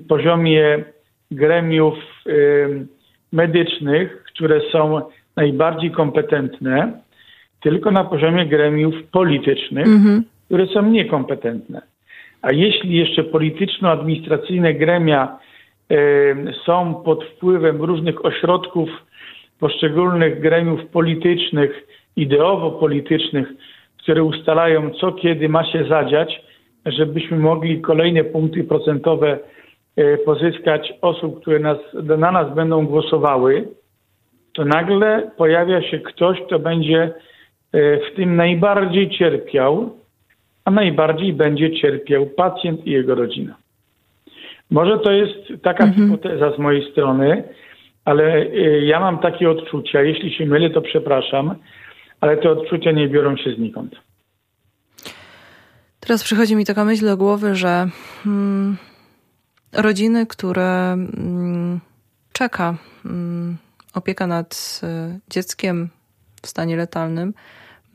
poziomie gremiów y, medycznych, które są najbardziej kompetentne, tylko na poziomie gremiów politycznych, mm -hmm które są niekompetentne. A jeśli jeszcze polityczno-administracyjne gremia są pod wpływem różnych ośrodków, poszczególnych gremiów politycznych, ideowo-politycznych, które ustalają, co kiedy ma się zadziać, żebyśmy mogli kolejne punkty procentowe y, pozyskać osób, które nas, na nas będą głosowały, to nagle pojawia się ktoś, kto będzie y, w tym najbardziej cierpiał, a najbardziej będzie cierpiał pacjent i jego rodzina. Może to jest taka mhm. hipoteza z mojej strony, ale y, ja mam takie odczucia, jeśli się mylę, to przepraszam, ale te odczucia nie biorą się znikąd. Teraz przychodzi mi taka myśl do głowy, że hmm, rodziny, które hmm, czeka hmm, opieka nad y, dzieckiem w stanie letalnym,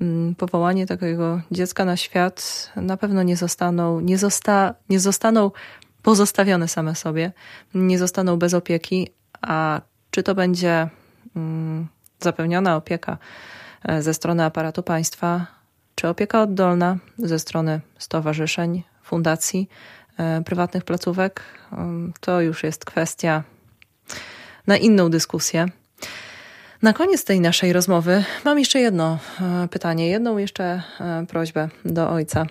Mm, powołanie takiego dziecka na świat na pewno nie zostaną, nie, zosta, nie zostaną pozostawione same sobie, nie zostaną bez opieki, a czy to będzie mm, zapewniona opieka e, ze strony aparatu państwa, czy opieka oddolna ze strony stowarzyszeń, fundacji, e, prywatnych placówek, mm, to już jest kwestia na inną dyskusję. Na koniec tej naszej rozmowy mam jeszcze jedno e, pytanie, jedną jeszcze prośbę do ojca.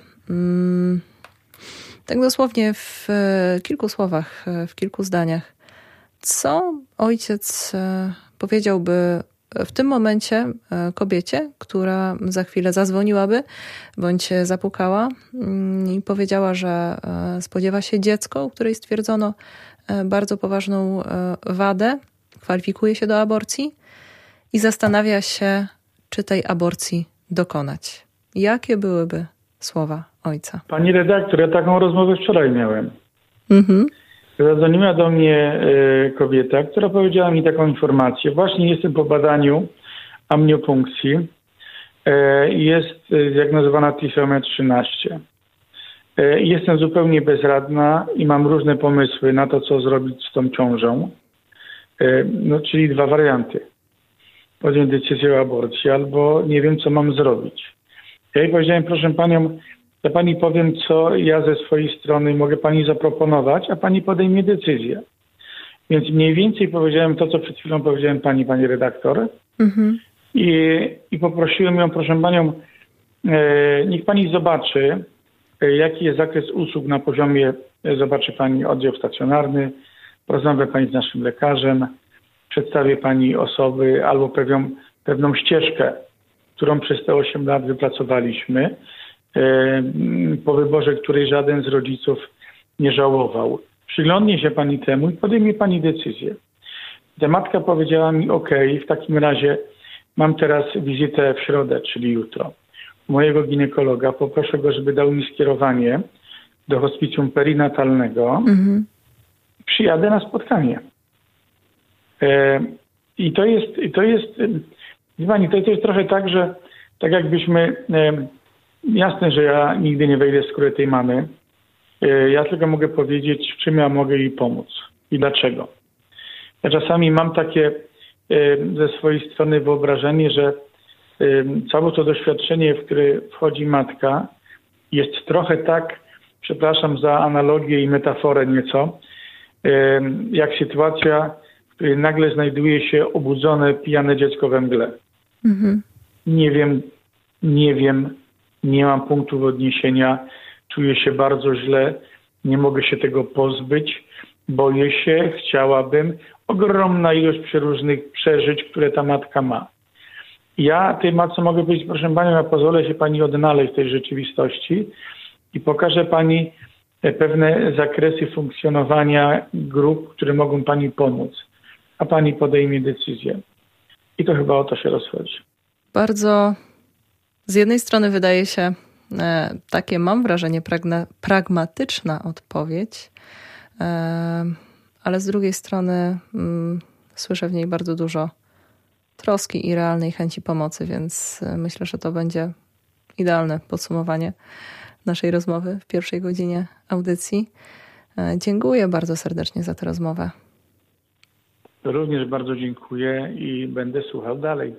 Tak dosłownie w e, kilku słowach, w kilku zdaniach. Co ojciec powiedziałby w tym momencie kobiecie, która za chwilę zadzwoniłaby bądź zapukała mm, i powiedziała, że spodziewa się dziecko, u której stwierdzono bardzo poważną wadę, kwalifikuje się do aborcji i zastanawia się, czy tej aborcji dokonać. Jakie byłyby słowa ojca? Pani redaktor, ja taką rozmowę wczoraj miałem. Mhm. Zadzwoniła do mnie y, kobieta, która powiedziała mi taką informację. Właśnie jestem po badaniu amniopunkcji. Y, jest y, zdiagnozowana trisomy 13. Jestem zupełnie bezradna i mam różne pomysły na to, co zrobić z tą ciążą. No, czyli dwa warianty podjąć decyzję o aborcji, albo nie wiem, co mam zrobić. Ja jej powiedziałem, proszę panią, ja pani powiem, co ja ze swojej strony mogę pani zaproponować, a pani podejmie decyzję. Więc mniej więcej powiedziałem to, co przed chwilą powiedziałem pani, pani redaktor. Mhm. I, I poprosiłem ją, proszę panią, e, niech pani zobaczy, e, jaki jest zakres usług na poziomie, e, zobaczy pani oddział stacjonarny, porozmawia Pani z naszym lekarzem, przedstawię Pani osoby albo pewną, pewną ścieżkę, którą przez te 8 lat wypracowaliśmy, po wyborze której żaden z rodziców nie żałował. Przyglądnie się Pani temu i podejmie Pani decyzję. Ta matka powiedziała mi, ok, w takim razie mam teraz wizytę w środę, czyli jutro. Mojego ginekologa, poproszę go, żeby dał mi skierowanie do hospicjum perinatalnego. Mhm. Przyjadę na spotkanie. E, I to jest, to jest, Pani, to jest trochę tak, że tak jakbyśmy, jasne, że ja nigdy nie wejdę w skórę tej mamy, e, ja tylko mogę powiedzieć, w czym ja mogę jej pomóc i dlaczego. Ja czasami mam takie ze swojej strony wyobrażenie, że całe to doświadczenie, w które wchodzi matka, jest trochę tak, przepraszam za analogię i metaforę nieco, jak sytuacja, w której nagle znajduje się obudzone, pijane dziecko we mgle. Mhm. Nie wiem, nie wiem, nie mam punktów odniesienia, czuję się bardzo źle, nie mogę się tego pozbyć, boję się, chciałabym. Ogromna ilość przeróżnych przeżyć, które ta matka ma. Ja tej matce mogę powiedzieć, proszę Panią, ja pozwolę się Pani odnaleźć w tej rzeczywistości i pokażę Pani pewne zakresy funkcjonowania grup, które mogą Pani pomóc, a Pani podejmie decyzję. I to chyba o to się rozchodzi. Bardzo z jednej strony wydaje się e, takie, mam wrażenie, pragna, pragmatyczna odpowiedź, e, ale z drugiej strony mm, słyszę w niej bardzo dużo troski i realnej chęci pomocy, więc e, myślę, że to będzie idealne podsumowanie naszej rozmowy w pierwszej godzinie audycji. E, dziękuję bardzo serdecznie za tę rozmowę. Również bardzo dziękuję i będę słuchał dalej.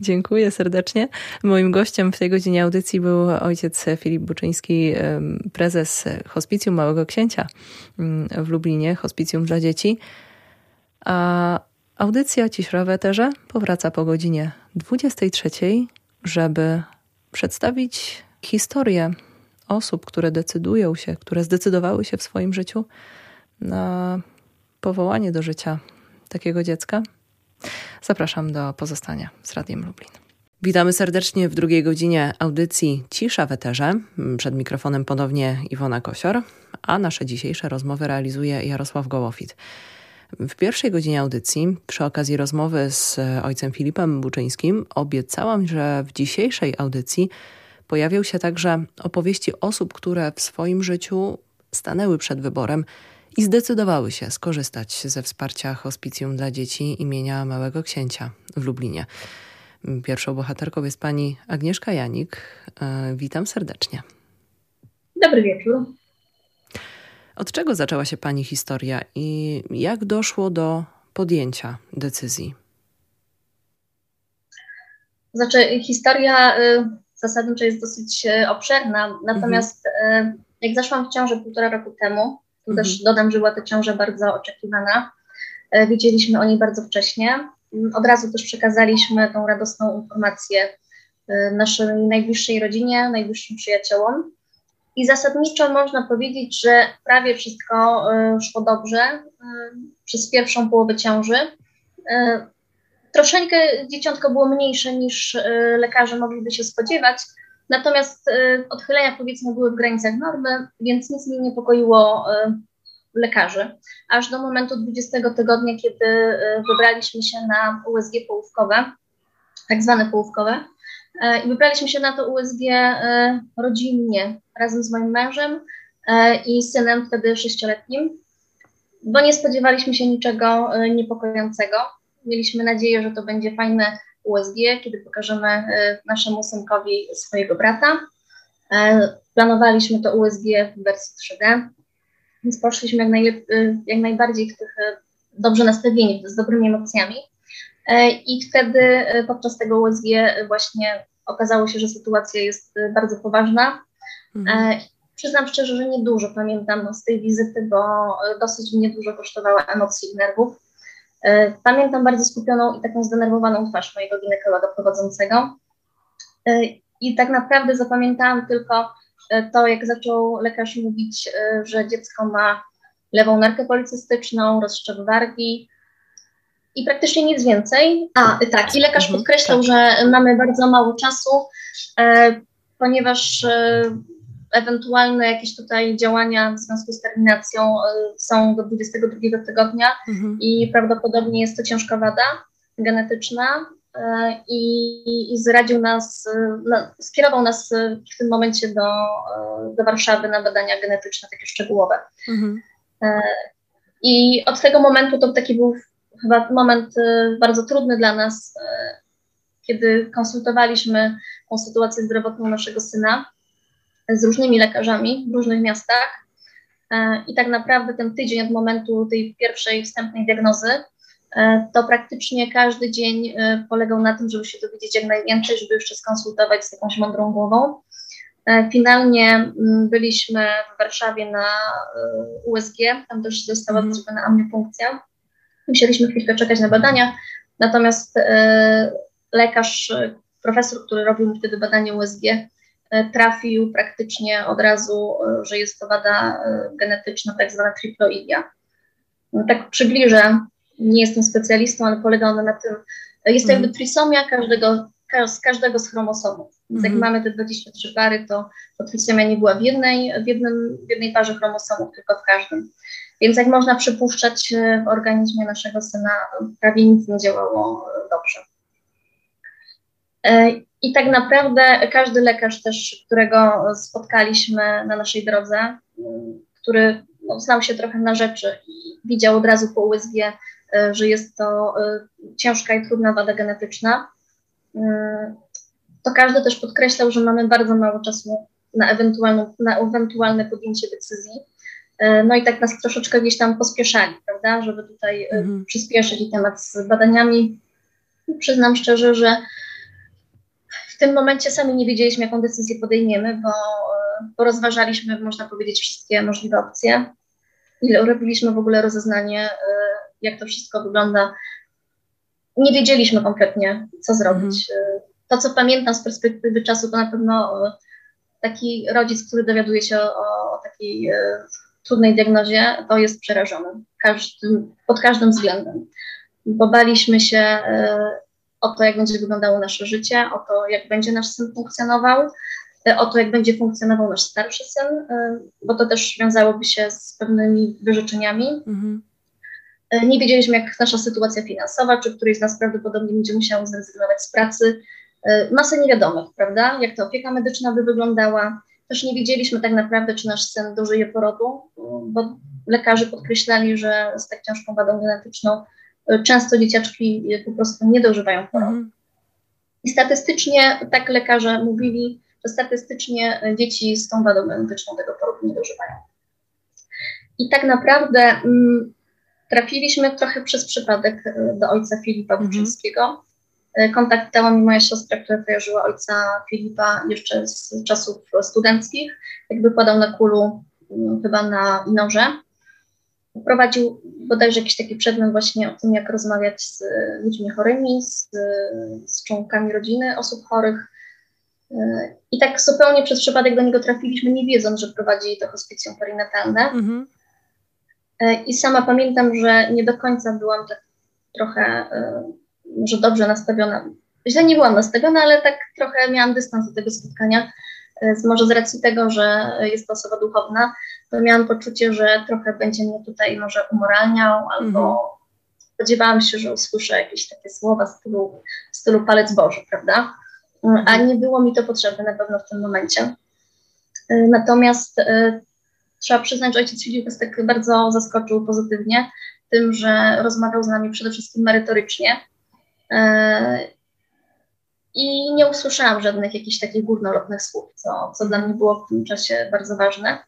Dziękuję serdecznie. Moim gościem w tej godzinie audycji był ojciec Filip Buczyński, prezes Hospicjum Małego Księcia mm, w Lublinie, Hospicjum dla dzieci. A audycja Ciszra w powraca po godzinie 23, żeby przedstawić historię osób, które decydują się, które zdecydowały się w swoim życiu na powołanie do życia takiego dziecka, zapraszam do pozostania z Radiem Lublin. Witamy serdecznie w drugiej godzinie audycji Cisza w Eterze. Przed mikrofonem ponownie Iwona Kosior, a nasze dzisiejsze rozmowy realizuje Jarosław Gołofit. W pierwszej godzinie audycji, przy okazji rozmowy z ojcem Filipem Buczyńskim, obiecałam, że w dzisiejszej audycji pojawią się także opowieści osób, które w swoim życiu stanęły przed wyborem i zdecydowały się skorzystać ze wsparcia hospicjum dla dzieci imienia Małego Księcia w Lublinie. Pierwszą bohaterką jest pani Agnieszka Janik. E, witam serdecznie. Dobry wieczór. Od czego zaczęła się pani historia i jak doszło do podjęcia decyzji? Znaczy, historia y, zasadniczo jest dosyć e, obszerna. Natomiast mhm. jak zaszłam w ciążę półtora roku temu, tu mhm. też dodam, że była to ciąża bardzo oczekiwana, e, wiedzieliśmy o niej bardzo wcześnie. Mm, od razu też przekazaliśmy tą radosną informację naszej najbliższej rodzinie, najbliższym przyjaciołom. I zasadniczo można powiedzieć, że prawie wszystko szło dobrze przez pierwszą połowę ciąży. Troszeczkę dzieciątko było mniejsze niż lekarze mogliby się spodziewać, natomiast y, odchylenia powiedzmy były w granicach normy, więc nic mnie niepokoiło y, lekarzy. Aż do momentu 20 tygodnia, kiedy wybraliśmy się na USG połówkowe, tak zwane połówkowe, i wybraliśmy się na to USG rodzinnie razem z moim mężem i synem wtedy sześcioletnim, bo nie spodziewaliśmy się niczego niepokojącego. Mieliśmy nadzieję, że to będzie fajne USG, kiedy pokażemy e, naszemu synkowi swojego brata. E, planowaliśmy to USG w wersji 3D, więc poszliśmy jak, najlep- e, jak najbardziej w tych dobrze nastawieni, z dobrymi emocjami. I wtedy podczas tego USG właśnie okazało się, że sytuacja jest bardzo poważna. Mhm. Przyznam szczerze, że niedużo pamiętam z tej wizyty, bo dosyć mnie dużo kosztowała emocji i nerwów. E, pamiętam bardzo skupioną i taką zdenerwowaną twarz mojego ginekologa prowadzącego. E, I tak naprawdę zapamiętałam tylko e, to, jak zaczął lekarz mówić, że dziecko ma lewą nerkę policystyczną, rozszczep wargi i praktycznie nic więcej. A, tak, i lekarz mhm, podkreślał, tak. że mamy bardzo mało czasu, ponieważ ewentualne jakieś tutaj działania w związku z terminacją e, są do 22 tygodnia mhm. i prawdopodobnie jest to ciężka wada genetyczna e, i, i zradził nas, na, skierował nas w tym momencie do, do Warszawy na badania genetyczne takie szczegółowe. Mhm. I od tego momentu to taki był chyba moment bardzo trudny dla nas, kiedy konsultowaliśmy tą sytuację zdrowotną naszego syna z różnymi lekarzami w różnych miastach. E, I tak naprawdę ten tydzień od momentu tej pierwszej wstępnej diagnozy, e, to praktycznie każdy dzień e, polegał na tym, żeby się dowiedzieć jak najwięcej, żeby jeszcze skonsultować z jakąś mądrą głową. Finalnie mm, byliśmy w Warszawie na USG, tam też została mm. zrobiona amniopunkcja. Musieliśmy chwilkę czekać na badania, natomiast lekarz, profesor, który robił mi wtedy badanie USG, trafił praktycznie od razu, e, że jest to wada e, genetyczna, tak zwana triploidia. No, tak przybliżę, nie jestem specjalistą, ale polega ona na tym, jest to jakby mhm. trisomia każdego, z każdego z chromosomów. Więc jak mhm. mamy te 23 pary, to, to trisomia nie była w jednej, w, jednym, w jednej parze chromosomów, tylko w każdym. Więc jak można przypuszczać, w organizmie naszego syna prawie nic nie działało dobrze. I tak naprawdę każdy lekarz też, którego spotkaliśmy na naszej drodze, który no, znał się trochę na rzeczy i widział od razu po USG, e, że jest to e, ciężka i trudna wada genetyczna, e, to każdy też podkreślał, że mamy bardzo mało czasu na, na ewentualne podjęcie decyzji. No i tak nas troszeczkę gdzieś tam pospieszali, prawda, żeby tutaj mhm. przyspieszyć temat z badaniami. Przyznam szczerze, że w tym momencie sami nie wiedzieliśmy, jaką decyzję podejmiemy, bo, bo rozważaliśmy, można powiedzieć, wszystkie możliwe opcje. Ile robiliśmy w ogóle rozeznanie, y, jak to wszystko wygląda. Nie wiedzieliśmy kompletnie, co zrobić. Mhm. Y, to, co pamiętam z perspektywy czasu, to na pewno taki rodzic, który dowiaduje się o, o takiej trudnej diagnozie, to jest przerażony każdym, pod każdym względem. Bo baliśmy się o to, jak będzie wyglądało nasze życie, o to, jak będzie nasz syn funkcjonował, e, o to, jak będzie funkcjonował nasz starszy syn, e, bo to też wiązałoby się z pewnymi wyrzeczeniami. Mhm. E, nie wiedzieliśmy, jak nasza sytuacja finansowa, czy któryś z nas prawdopodobnie będzie musiał zrezygnować z pracy. Masę niewiadomych, prawda? Jak ta opieka medyczna by wyglądała. Też nie wiedzieliśmy tak naprawdę, czy nasz syn dożyje porodu, bo lekarze podkreślali, że z tak ciężką wadą genetyczną często dzieciaczki po prostu nie dożywają choroby. Mhm. I statystycznie, tak lekarze mówili, że statystycznie dzieci z tą wadą genetyczną tego porodu nie dożywają. I tak naprawdę mm, trafiliśmy trochę przez przypadek e, do ojca Filipa Buczyńskiego. Mhm. Kontakt dała mi moja siostra, która kojarzyła ojca Filipa jeszcze z czasów studenckich, jak wykładał na kulu mm, chyba na Inorze prowadził bodajże jakiś taki przedmiot właśnie o tym, jak rozmawiać z ludźmi chorymi, z, z członkami rodziny osób chorych. I tak zupełnie przez przypadek do niego trafiliśmy, nie wiedząc, że prowadzi to hospicjum perinatalne. Mhm. I sama pamiętam, że nie do końca byłam tak trochę może dobrze nastawiona. Źle nie byłam nastawiona, ale tak trochę miałam dystans do tego spotkania. Może z racji tego, że jest to osoba duchowna, to miałam poczucie, że trochę będzie mnie tutaj może umoralniał, albo mm. spodziewałam się, że usłyszę jakieś takie słowa w stylu, w stylu palec Boży, prawda? Mm, a nie było mi to potrzebne na pewno w tym momencie. Y, natomiast y, trzeba przyznać, że ojciec Filip nas tak bardzo zaskoczył pozytywnie tym, że rozmawiał z nami przede wszystkim merytorycznie. Y, I nie usłyszałam żadnych jakichś takich górnolotnych słów, co, co dla mnie było w tym czasie bardzo ważne.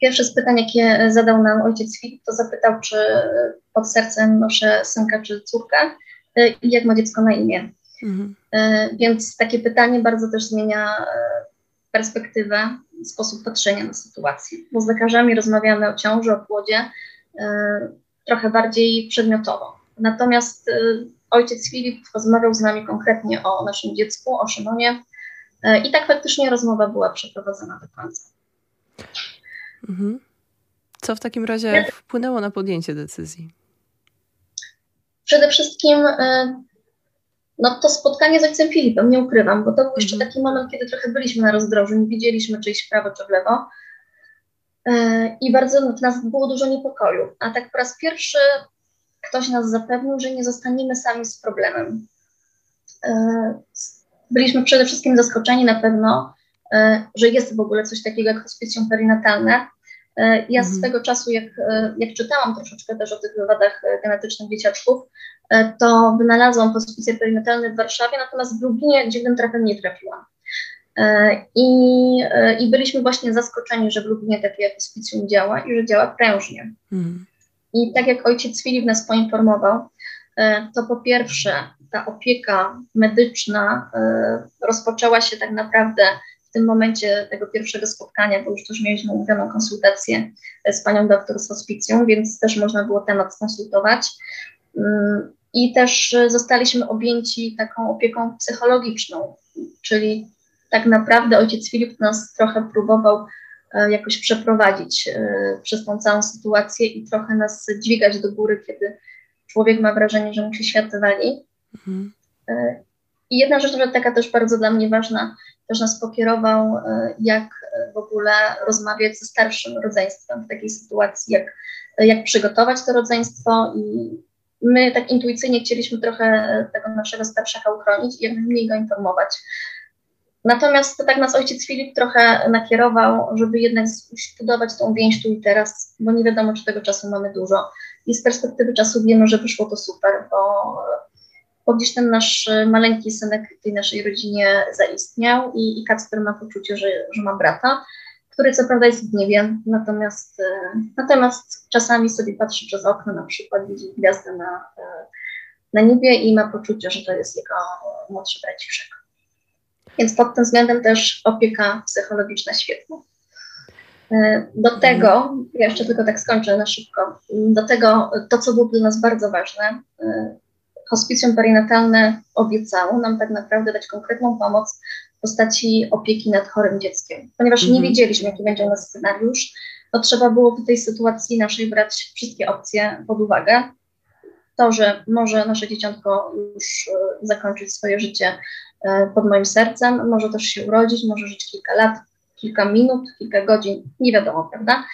Pierwsze z pytań, jakie zadał nam ojciec Filip, to zapytał, czy pod sercem noszę synka czy córkę i jak ma dziecko na imię. Mhm. Y, więc takie pytanie bardzo też zmienia y, perspektywę, sposób patrzenia na sytuację. Bo z lekarzami rozmawiamy o ciąży, o płodzie trochę bardziej przedmiotowo. Natomiast ojciec Filip rozmawiał z nami konkretnie o naszym dziecku, o Szymonie i tak faktycznie rozmowa była przeprowadzona do końca. Mhm. Co w takim razie wpłynęło na podjęcie decyzji? Przede wszystkim no to spotkanie z ojcem Filipem, nie ukrywam, bo to był jeszcze mhm. taki moment, kiedy trochę byliśmy na rozdrożu, nie wiedzieliśmy, czy iść w prawo, czy w lewo. E, I bardzo w nas było dużo niepokoju. A tak po raz pierwszy ktoś nas zapewnił, że nie zostaniemy sami z problemem. E, byliśmy przede wszystkim zaskoczeni na pewno, e, że jest w ogóle coś takiego jak hospicjum perinatalne. Ja z mhm. tego czasu, jak, jak czytałam troszeczkę też o tych wywadach genetycznych dzieciaczków, to wynalazłam hospicje perinatalne w Warszawie, natomiast w Lublinie dziwnym trafem nie trafiłam. E, I, e, I byliśmy właśnie zaskoczeni, że w Lublinie takie hospicjum działa i że działa prężnie. Mm. I tak jak ojciec Filip nas poinformował, e, to po pierwsze ta opieka medyczna rozpoczęła się tak naprawdę w tym momencie tego pierwszego spotkania, bo już też mieliśmy umówioną konsultację z panią doktor z hospicjum, więc też można było temat skonsultować. Mm, I też zostaliśmy objęci taką opieką psychologiczną, czyli tak naprawdę ojciec Filip nas trochę próbował e, jakoś przeprowadzić e, przez tą całą sytuację i trochę nas dźwigać do góry, kiedy człowiek ma wrażenie, że mu się świat wali. Mhm. E, I jedna rzecz, która taka też bardzo dla mnie ważna, też nas pokierował, jak w ogóle rozmawiać ze starszym rodzeństwem w takiej sytuacji, jak, jak przygotować to rodzeństwo i my tak intuicyjnie chcieliśmy trochę tego naszego starszaka uchronić i jak najmniej go informować Natomiast to tak nas ojciec Filip trochę nakierował, żeby jednak zbudować tą więź tu i teraz, bo nie wiadomo, czy tego czasu mamy dużo. I z perspektywy czasu wiemy, że wyszło to super, bo, bo gdzieś ten nasz maleńki synek w tej naszej rodzinie zaistniał i, i Kacper ma poczucie, że, że ma brata, który co prawda jest w niebie, natomiast, natomiast czasami sobie patrzy przez okno, na przykład widzi gwiazdę na, na niebie i ma poczucie, że to jest jego młodszy braciszek. Więc pod tym względem też opieka psychologiczna świetna. E, do tego, ja jeszcze tylko tak skończę na szybko, do tego to, co było dla nas bardzo ważne, e, hospicjum perinatalne obiecało nam tak naprawdę dać konkretną pomoc w postaci opieki nad chorym dzieckiem. Ponieważ nie mhm. wiedzieliśmy, jaki będzie u nas scenariusz, to trzeba było w tej sytuacji naszej brać wszystkie opcje pod uwagę. To, że może nasze dzieciątko już e, zakończyć swoje życie pod moim sercem, może też się urodzić, może żyć kilka lat, kilka minut, kilka godzin, nie wiadomo, prawda?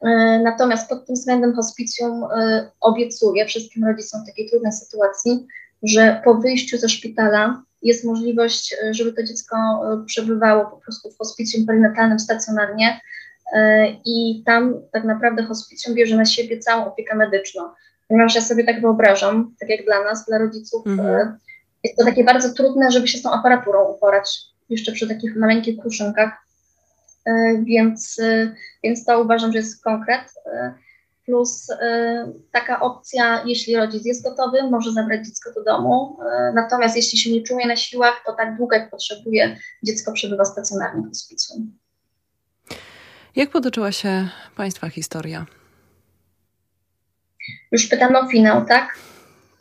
E, natomiast pod tym względem hospicjum e, obiecuje wszystkim rodzicom takiej trudnej sytuacji, że po wyjściu ze szpitala jest możliwość, żeby to dziecko przebywało po prostu w hospicjum perinatalnym stacjonarnie i tam tak naprawdę hospicjum bierze na siebie całą opiekę medyczną. Ponieważ ja sobie tak wyobrażam, tak jak dla nas, dla rodziców, mhm jest to takie bardzo trudne, żeby się z tą aparaturą uporać, jeszcze przy takich maleńkich kruszynkach. E, więc, e, więc to uważam, że jest konkret. E, plus taka opcja, jeśli rodzic jest gotowy, może zabrać dziecko do domu. Natomiast jeśli się nie czuje na siłach, to tak długo jak potrzebuje, dziecko przebywa stacjonarnie w hospicjum. Jak potoczyła się Państwa historia? Już pytano o finał, tak?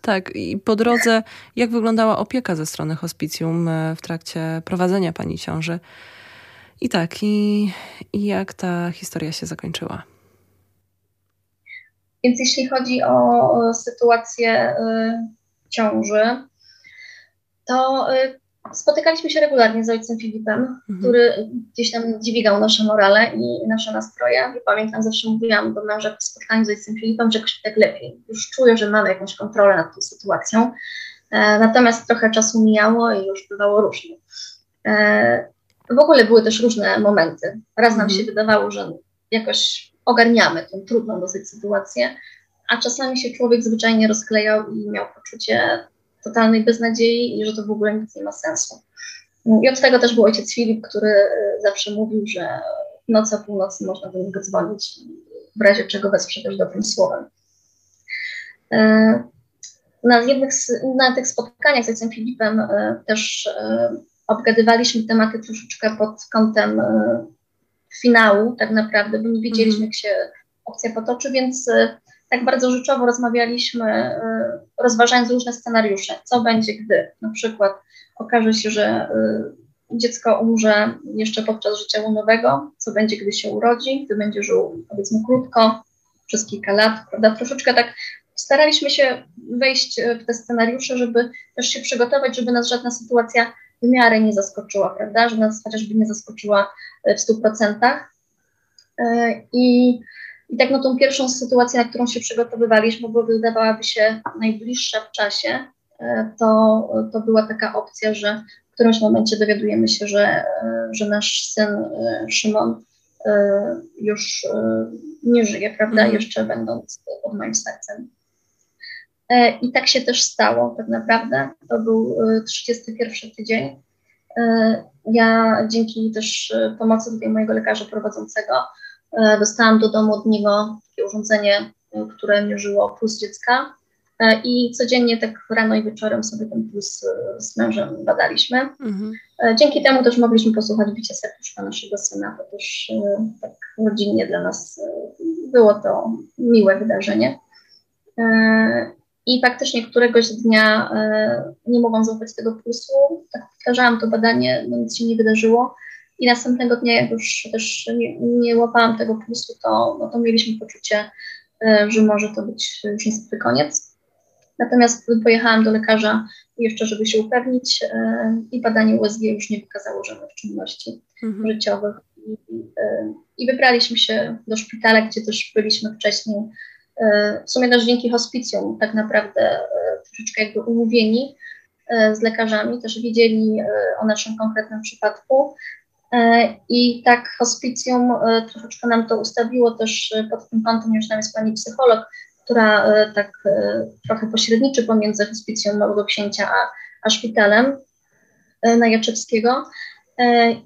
Tak, i po drodze, jak wyglądała opieka ze strony hospicjum e, w trakcie prowadzenia pani ciąży? I tak, i, i jak ta historia się zakończyła? Więc jeśli chodzi o sytuację y, ciąży, to y, spotykaliśmy się regularnie z ojcem Filipem, mhm. który gdzieś tam dźwigał nasze morale i nasze nastroje. I pamiętam, zawsze mówiłam do męża po spotkaniu z ojcem Filipem, że tak lepiej. Już czuję, że mamy jakąś kontrolę nad tą sytuacją. E, natomiast trochę czasu mijało i już bywało różnie. E, w ogóle były też różne momenty. Raz nam mhm. się wydawało, że jakoś ogarniamy tę trudną dosyć sytuację, a czasami się człowiek zwyczajnie rozklejał i miał poczucie totalnej beznadziei i że to w ogóle nic nie ma sensu. I od tego też był ojciec Filip, który e, zawsze mówił, że noc o północy można do niego dzwonić, w razie czego wesprze też dobrym słowem. E, na, jednych, na tych spotkaniach z ojcem Filipem e, też obgadywaliśmy tematy troszeczkę pod kątem finału tak naprawdę, bo nie wiedzieliśmy, mm. jak się opcja potoczy, więc tak bardzo rzeczowo rozmawialiśmy, y, rozważając różne scenariusze. Co będzie, gdy na przykład okaże się, że y, dziecko umrze jeszcze podczas życia łunowego, co będzie, gdy się urodzi, gdy będzie żył powiedzmy krótko, przez kilka lat, prawda? Troszeczkę tak staraliśmy się wejść w te scenariusze, żeby też się przygotować, żeby nas żadna sytuacja w miarę nie zaskoczyła, prawda? Że nas chociażby nie zaskoczyła w 100%. I i tak no tą pierwszą sytuację, na którą się przygotowywaliśmy, bo wydawałaby się najbliższa w czasie, e, to, to była taka opcja, że w którymś momencie dowiadujemy się, że, e, że nasz syn e, Szymon już nie żyje, prawda, mm. jeszcze będąc pod moim sercem. I tak się też stało, tak naprawdę. To był 31 tydzień. Ja dzięki też pomocy tutaj mojego lekarza prowadzącego dostałam do domu od niego takie urządzenie, e, które mierzyło puls dziecka e, i codziennie tak rano i wieczorem sobie ten puls z mężem badaliśmy. Mhm. Dzięki temu też mogliśmy posłuchać bicia serduszka naszego syna. To też tak rodzinnie dla nas było to miłe wydarzenie. I faktycznie któregoś dnia nie mogłam złapać tego pulsu. Tak powtarzałam to badanie, no nic się nie wydarzyło. I następnego dnia, jak już też nie, nie łapałam tego pulsu, to, no to mieliśmy poczucie, e, że może to być już niestety koniec. Natomiast pojechałam do lekarza jeszcze, żeby się upewnić e, i badanie USG już nie wykazało żadnych czynności mhm. życiowych. I, e, I wybraliśmy się do szpitala, gdzie też byliśmy wcześniej. W sumie też dzięki hospicjum tak naprawdę troszeczkę jakby umówieni z lekarzami, też wiedzieli o naszym konkretnym przypadku E, I tak hospicjum e, troszeczkę nam to ustawiło też e, pod tym kątem, już tam jest pani psycholog, która tak trochę pośredniczy pomiędzy hospicjum Małego Księcia a, a szpitalem Najaczewskiego.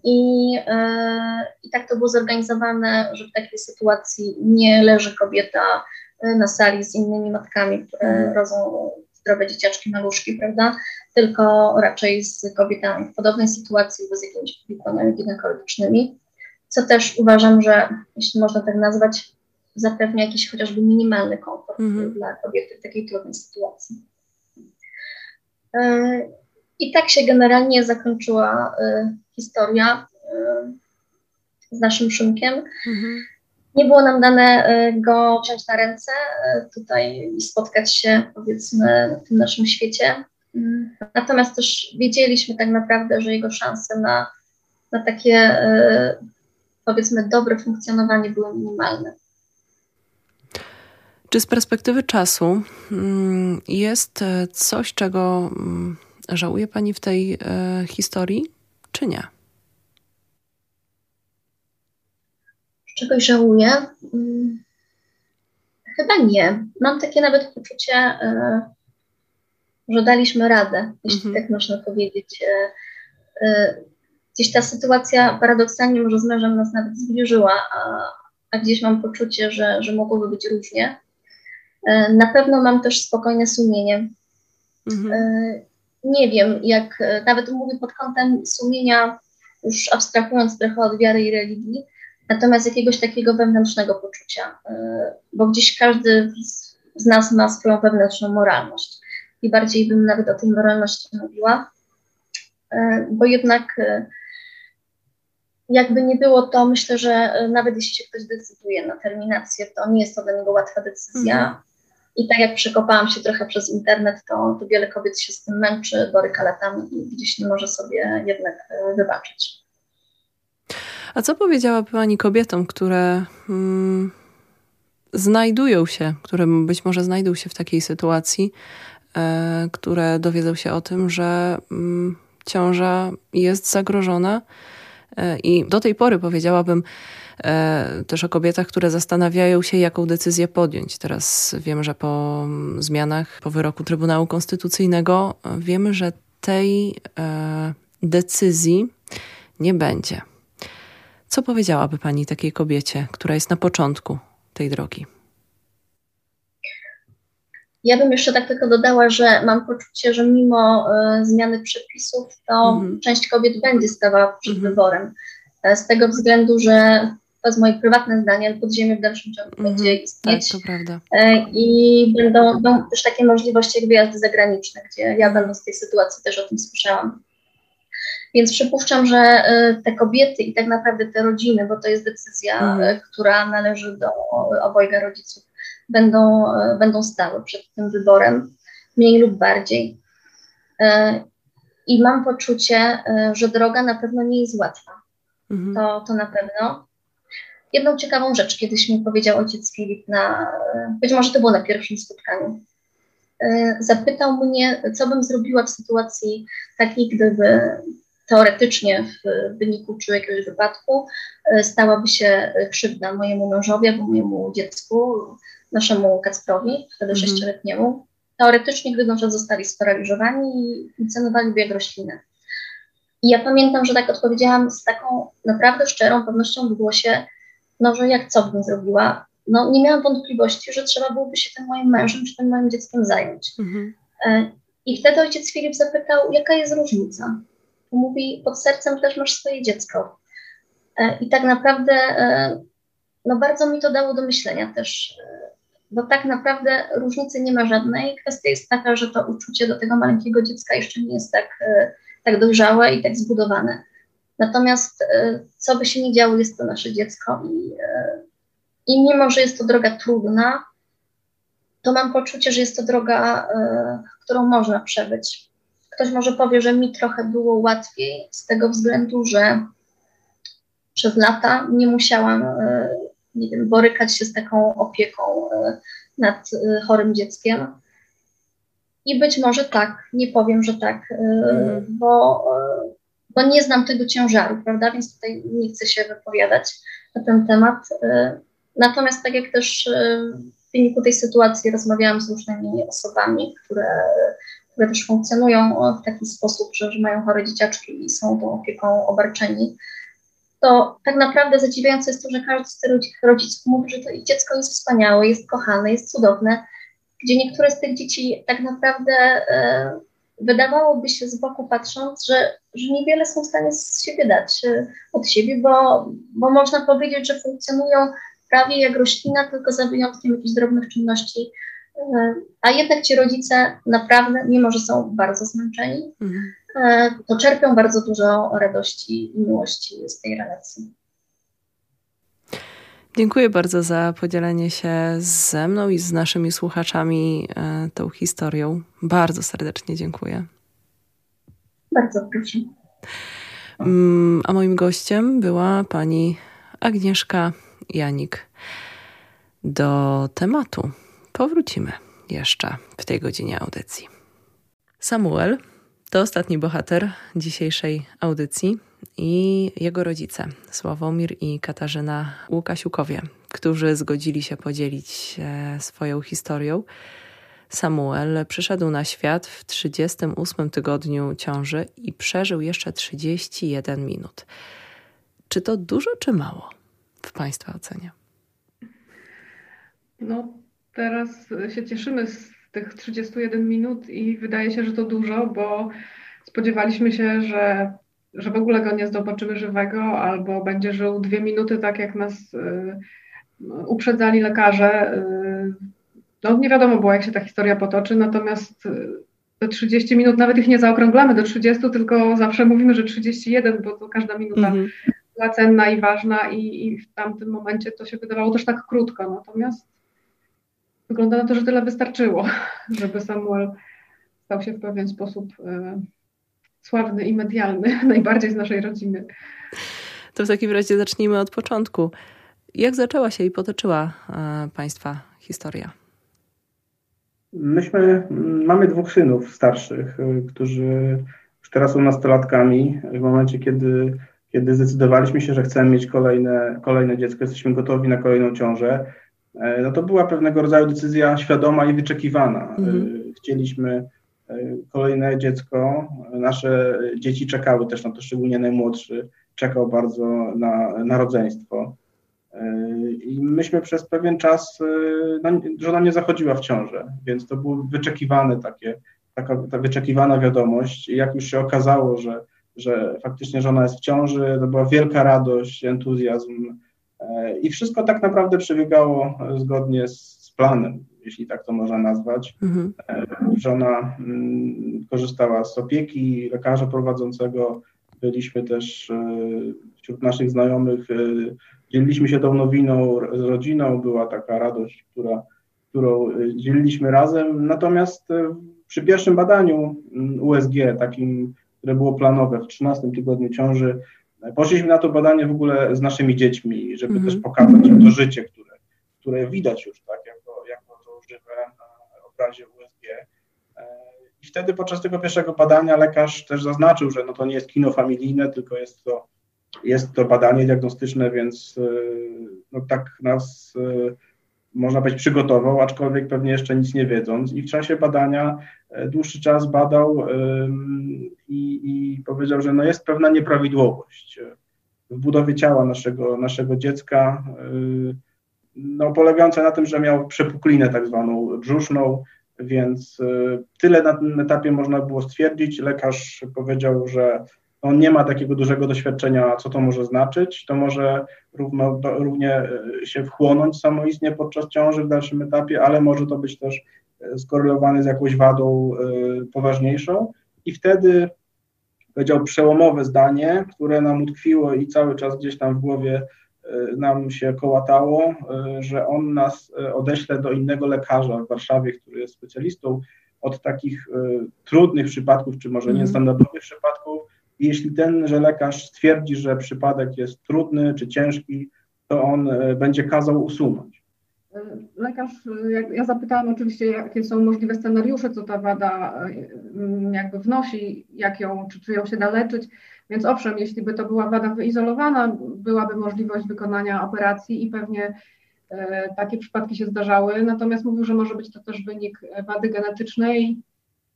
I, I tak to było zorganizowane, że w takiej sytuacji nie leży kobieta na sali z innymi matkami, które mhm. rodzą zdrowe dzieciaczki, maluszki, prawda? Tylko raczej z kobietami w podobnej sytuacji, bo z jakimiś powikłaniami ginekologicznymi, co też uważam, że jeśli można tak nazwać, zapewnia jakiś chociażby minimalny komfort mm-hmm. dla kobiety w takiej trudnej sytuacji. E, I tak się generalnie zakończyła e, historia e, z naszym Szymkiem. Mm-hmm. Nie było nam dane go wziąć na ręce tutaj i spotkać się, powiedzmy, w tym naszym świecie. Natomiast też wiedzieliśmy tak naprawdę, że jego szanse na, na takie e, powiedzmy dobre funkcjonowanie były minimalne. Czy z perspektywy czasu mm, jest e, coś, czego mm, żałuje Pani w tej e, historii, czy nie? Czegoś żałuję? Mm, chyba nie. Mam takie nawet poczucie, że daliśmy radę, jeśli mhm. tak można powiedzieć. E, e, gdzieś ta sytuacja paradoksalnie może z mężem nas nawet zbliżyła, a, a gdzieś mam poczucie, że, że mogłoby być różnie. E, na pewno mam też spokojne sumienie. Mhm. Nie wiem, jak nawet mówię pod kątem sumienia, już abstrahując trochę od wiary i religii, natomiast jakiegoś takiego wewnętrznego poczucia, bo gdzieś każdy z nas ma swoją wewnętrzną moralność i bardziej bym nawet o tej moralności mówiła, e, bo jednak e, jakby nie było to, myślę, że e, nawet jeśli się ktoś decyduje na terminację, to nie jest to dla niego łatwa decyzja. Mhm. I tak jak przekopałam się trochę przez internet, to, to wiele kobiet się z tym męczy, boryka latami i gdzieś nie może sobie jednak wybaczyć. A co powiedziałaby Pani kobietom, które mm, znajdują się, które być może znajdą się w takiej sytuacji, które dowiedzą się o tym, że mm, ciąża jest zagrożona. E, I do tej pory powiedziałabym e, też o kobietach, które zastanawiają się, jaką decyzję podjąć. Teraz wiemy, że po mm, zmianach, po wyroku Trybunału Konstytucyjnego, wiemy, że tej decyzji nie będzie. Co powiedziałaby Pani takiej kobiecie, która jest na początku tej drogi? Ja bym jeszcze tak tylko dodała, że mam poczucie, że mimo y, zmiany przepisów, to mhm. część kobiet będzie stawała przed mhm. wyborem. E, z tego względu, że to jest moje prywatne zdanie, ale podziemie w dalszym ciągu mhm. będzie istnieć. Tak, to prawda. E, I będą, będą też takie możliwości jak wyjazdy zagraniczne, gdzie ja będąc w tej sytuacji też o tym słyszałam. Więc przypuszczam, że te kobiety i tak naprawdę te rodziny, bo to jest decyzja, która należy do obojga rodziców, będą, będą stały przed tym wyborem, mniej lub bardziej. I mam poczucie, że droga na pewno nie jest łatwa. Mhm. To, to na pewno. Jedną ciekawą rzecz kiedyś mi powiedział ojciec Filip na, być może to było na pierwszym spotkaniu. Zapytał mnie, co bym zrobiła w sytuacji takiej, gdyby teoretycznie w wyniku czy jakiegoś wypadku e, stałaby się krzywda mojemu mężowi albo mojemu dziecku, naszemu Kacprowi, wtedy mhm. sześcioletniemu. Teoretycznie, gdyby na zostali sparaliżowani i funkcjonowali jak roślinę. I ja pamiętam, że tak odpowiedziałam z taką naprawdę szczerą pewnością w głosie, no że jak co bym zrobiła? No nie miałam wątpliwości, że trzeba byłoby się tym moim mężem czy tym moim dzieckiem zająć. Mhm. E, I wtedy ojciec Filip zapytał, jaka jest różnica? mówi, pod sercem też masz swoje dziecko. E, I tak naprawdę, e, no bardzo mi to dało do myślenia też, bo tak naprawdę różnicy nie ma żadnej. Kwestia jest taka, że to uczucie do tego maleńkiego dziecka jeszcze nie jest tak, tak dojrzałe i tak zbudowane. Natomiast co by się nie działo, jest to nasze dziecko i, i mimo, że jest to droga trudna, to mam poczucie, że jest to droga, którą można przebyć. Ktoś może powie, że mi trochę było łatwiej z tego względu, że przez lata nie musiałam, e, nie wiem, borykać się z taką opieką e, nad e, chorym dzieckiem. I być może tak, nie powiem, że tak, mm. bo, bo nie znam tego ciężaru, prawda? Więc tutaj nie chcę się wypowiadać na ten temat. Natomiast tak jak też w wyniku tej sytuacji rozmawiałam z różnymi osobami, które które też funkcjonują w taki sposób, że, że mają chore dzieciaczki i są tą opieką obarczeni, to tak naprawdę zadziwiające jest to, że każdy z tych rodziców mówi, że to dziecko jest wspaniałe, jest kochane, jest cudowne, gdzie niektóre z tych dzieci tak naprawdę e, wydawałoby się z boku patrząc, że, że niewiele są w stanie z siebie dać e, od siebie, bo, bo można powiedzieć, że funkcjonują prawie jak roślina, tylko za wyjątkiem jakichś drobnych czynności a jednak ci rodzice naprawdę, mimo że są bardzo zmęczeni, mhm. E, to czerpią bardzo dużo radości i miłości z tej relacji. Dziękuję bardzo za podzielenie się ze mną i z naszymi słuchaczami e, tą historią. Bardzo serdecznie dziękuję. Bardzo proszę. Mm, a moim gościem była pani Agnieszka Janik. Do tematu powrócimy jeszcze w tej godzinie audycji. Samuel to ostatni bohater dzisiejszej audycji i jego rodzice, Sławomir i Katarzyna Łukasiukowie, którzy zgodzili się podzielić swoją historią. Samuel przyszedł na świat w 38 tygodniu ciąży i przeżył jeszcze 31 minut. Czy to dużo, czy mało w Państwa ocenie? No, teraz się cieszymy z tych 31 minut i wydaje się, że to dużo, bo spodziewaliśmy się, że, że w ogóle go nie zobaczymy żywego, albo będzie żył dwie minuty, tak jak nas y, uprzedzali lekarze. Y, no nie wiadomo było, jak się ta historia potoczy, natomiast y, te 30 minut, nawet ich nie zaokrąglamy do 30, tylko zawsze mówimy, że 31, bo to każda minuta mm -hmm. była cenna i ważna i, i w tamtym momencie to się wydawało też tak krótko. Natomiast wygląda na to, że tyle wystarczyło, <laughs> żeby Samuel stał się w pewien sposób e, sławny i medialny, <laughs> najbardziej z naszej rodziny. To w takim razie zacznijmy od początku. Jak zaczęła się i potoczyła e, Państwa historia? Myśmy, mamy dwóch synów starszych, e, którzy już teraz są nastolatkami. W momencie, kiedy, kiedy zdecydowaliśmy się, że chcemy mieć kolejne, kolejne dziecko, jesteśmy gotowi na kolejną ciążę, no to była pewnego rodzaju decyzja świadoma i wyczekiwana. E, mhm. Chcieliśmy e, kolejne dziecko. Nasze dzieci czekały też na to, szczególnie najmłodszy czekał bardzo na, narodzeństwo. I myśmy przez pewien czas, no, żona nie zachodziła w ciążę, więc to było wyczekiwane takie, taka ta wyczekiwana wiadomość. I jak już się okazało, że, że faktycznie żona jest w ciąży, to była wielka radość, entuzjazm, i wszystko tak naprawdę przebiegało zgodnie z planem, jeśli tak to można nazwać. Mhm. Żona mm, korzystała z opieki lekarza prowadzącego. Byliśmy też e, wśród naszych znajomych, e, dzieliliśmy się tą nowiną z rodziną. Była taka radość, która, którą dzieliliśmy razem. Natomiast przy pierwszym badaniu mm, USG, takim, które było planowe w 13 tygodniu ciąży, poszliśmy na to badanie w ogóle z naszymi dziećmi, żeby mm -hmm. też pokazać to życie, które, które widać już, tak, jako, jako to żywe na obrazie USG. E, I wtedy podczas tego pierwszego badania lekarz też zaznaczył, że no to nie jest kino familijne, tylko jest to, jest to badanie diagnostyczne, więc e, no tak nas e, można być przygotował, aczkolwiek pewnie jeszcze nic nie wiedząc. I w czasie badania e, dłuższy czas badał i, i powiedział, że no jest pewna nieprawidłowość w budowie ciała naszego, naszego dziecka, e, no, polegająca na tym, że miał przepuklinę tak zwaną brzuszną, więc e, tyle na tym etapie można było stwierdzić. Lekarz powiedział, że on nie ma takiego dużego doświadczenia, co to może znaczyć. To może równo, równie e, się wchłonąć samoistnie podczas ciąży w dalszym etapie, ale może to być też e, skorelowane z jakąś wadą e, poważniejszą. I wtedy powiedział przełomowe zdanie, które nam utkwiło i cały czas gdzieś tam w głowie nam się kołatało, że on nas odeśle do innego lekarza w Warszawie, który jest specjalistą od takich trudnych przypadków, czy może mhm. niestandardowych przypadków, i jeśli tenże lekarz stwierdzi, że przypadek jest trudny czy ciężki, to on e, będzie kazał usunąć. Lekarz, ja zapytałam oczywiście, jakie są możliwe scenariusze, co ta wada e, jakby wnosi, jak ją, czy, czy ją się da leczyć. Więc owszem, jeśli by to była wada wyizolowana, byłaby możliwość wykonania operacji i pewnie e, takie przypadki się zdarzały. Natomiast mówił, że może być to też wynik wady genetycznej,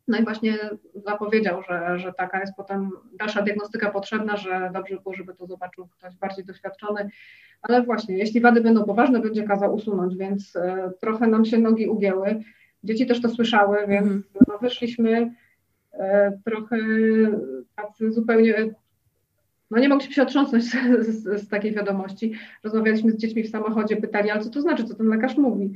no i właśnie zapowiedział, że, że taka jest potem dalsza diagnostyka potrzebna, że dobrze było, żeby to zobaczył ktoś bardziej doświadczony. Ale właśnie, jeśli wady będą poważne, będzie kazał usunąć, więc e, trochę nam się nogi ugięły. Dzieci też to słyszały, więc mm. no, wyszliśmy e, trochę tacy zupełnie no nie mogliśmy się otrząsnąć <laughs> z, z, z, takiej wiadomości. Rozmawialiśmy z dziećmi w samochodzie, pytali, ale co to znaczy, co ten lekarz mówi?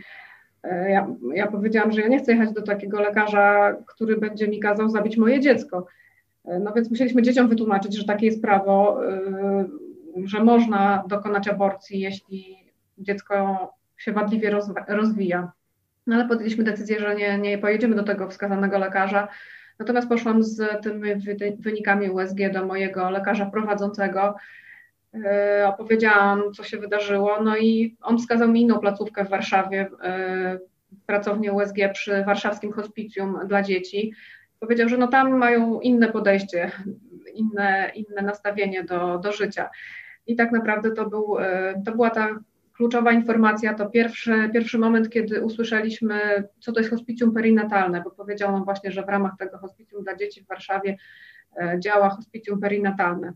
E, ja, ja powiedziałam, że ja nie chcę jechać do takiego lekarza, który będzie mi kazał zabić moje dziecko. E, no więc musieliśmy dzieciom wytłumaczyć, że takie jest prawo, e, że można dokonać aborcji, jeśli dziecko się wadliwie rozwija. No ale podjęliśmy decyzję, że nie, nie pojedziemy do tego wskazanego lekarza. Natomiast poszłam z tymi wynikami USG do mojego lekarza prowadzącego opowiedziałam, co się wydarzyło, no i on wskazał mi inną placówkę w Warszawie, e, pracownię USG przy warszawskim hospicjum dla dzieci. Powiedział, że no tam mają inne podejście, inne, inne nastawienie do, do życia. I tak naprawdę to, był, e, to była ta kluczowa informacja, to pierwszy, pierwszy moment, kiedy usłyszeliśmy, co to jest hospicjum perinatalne, bo powiedział nam właśnie, że w ramach tego hospicjum dla dzieci w Warszawie działa hospicjum perinatalne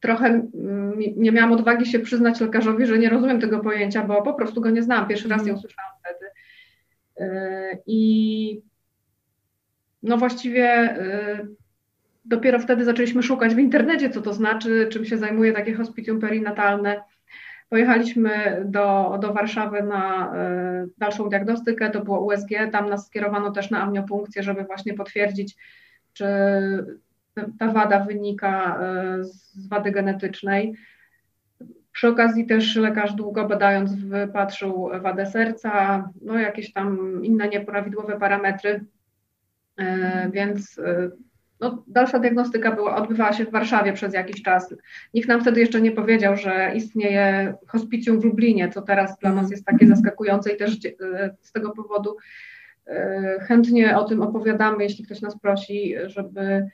trochę mm, nie miałam odwagi się przyznać lekarzowi, że nie rozumiem tego pojęcia, bo po prostu go nie znam. Pierwszy raz ją słyszałam wtedy. E, I no właściwie e, dopiero wtedy zaczęliśmy szukać w internecie, co to znaczy, czym się zajmuje takie hospicjum perinatalne. Pojechaliśmy do, do Warszawy na e, dalszą diagnostykę, to było USG, tam nas skierowano też na amniopunkcję, żeby właśnie potwierdzić, czy ta wada wynika e, z wady genetycznej. Przy okazji też lekarz długo badając wypatrzył wadę serca, no jakieś tam inne nieprawidłowe parametry, e, więc e, no, dalsza diagnostyka była, odbywała się w Warszawie przez jakiś czas. Nikt nam wtedy jeszcze nie powiedział, że istnieje hospicjum w Lublinie, co teraz dla nas jest takie zaskakujące i też z tego powodu chętnie o tym opowiadamy, jeśli ktoś nas prosi, żeby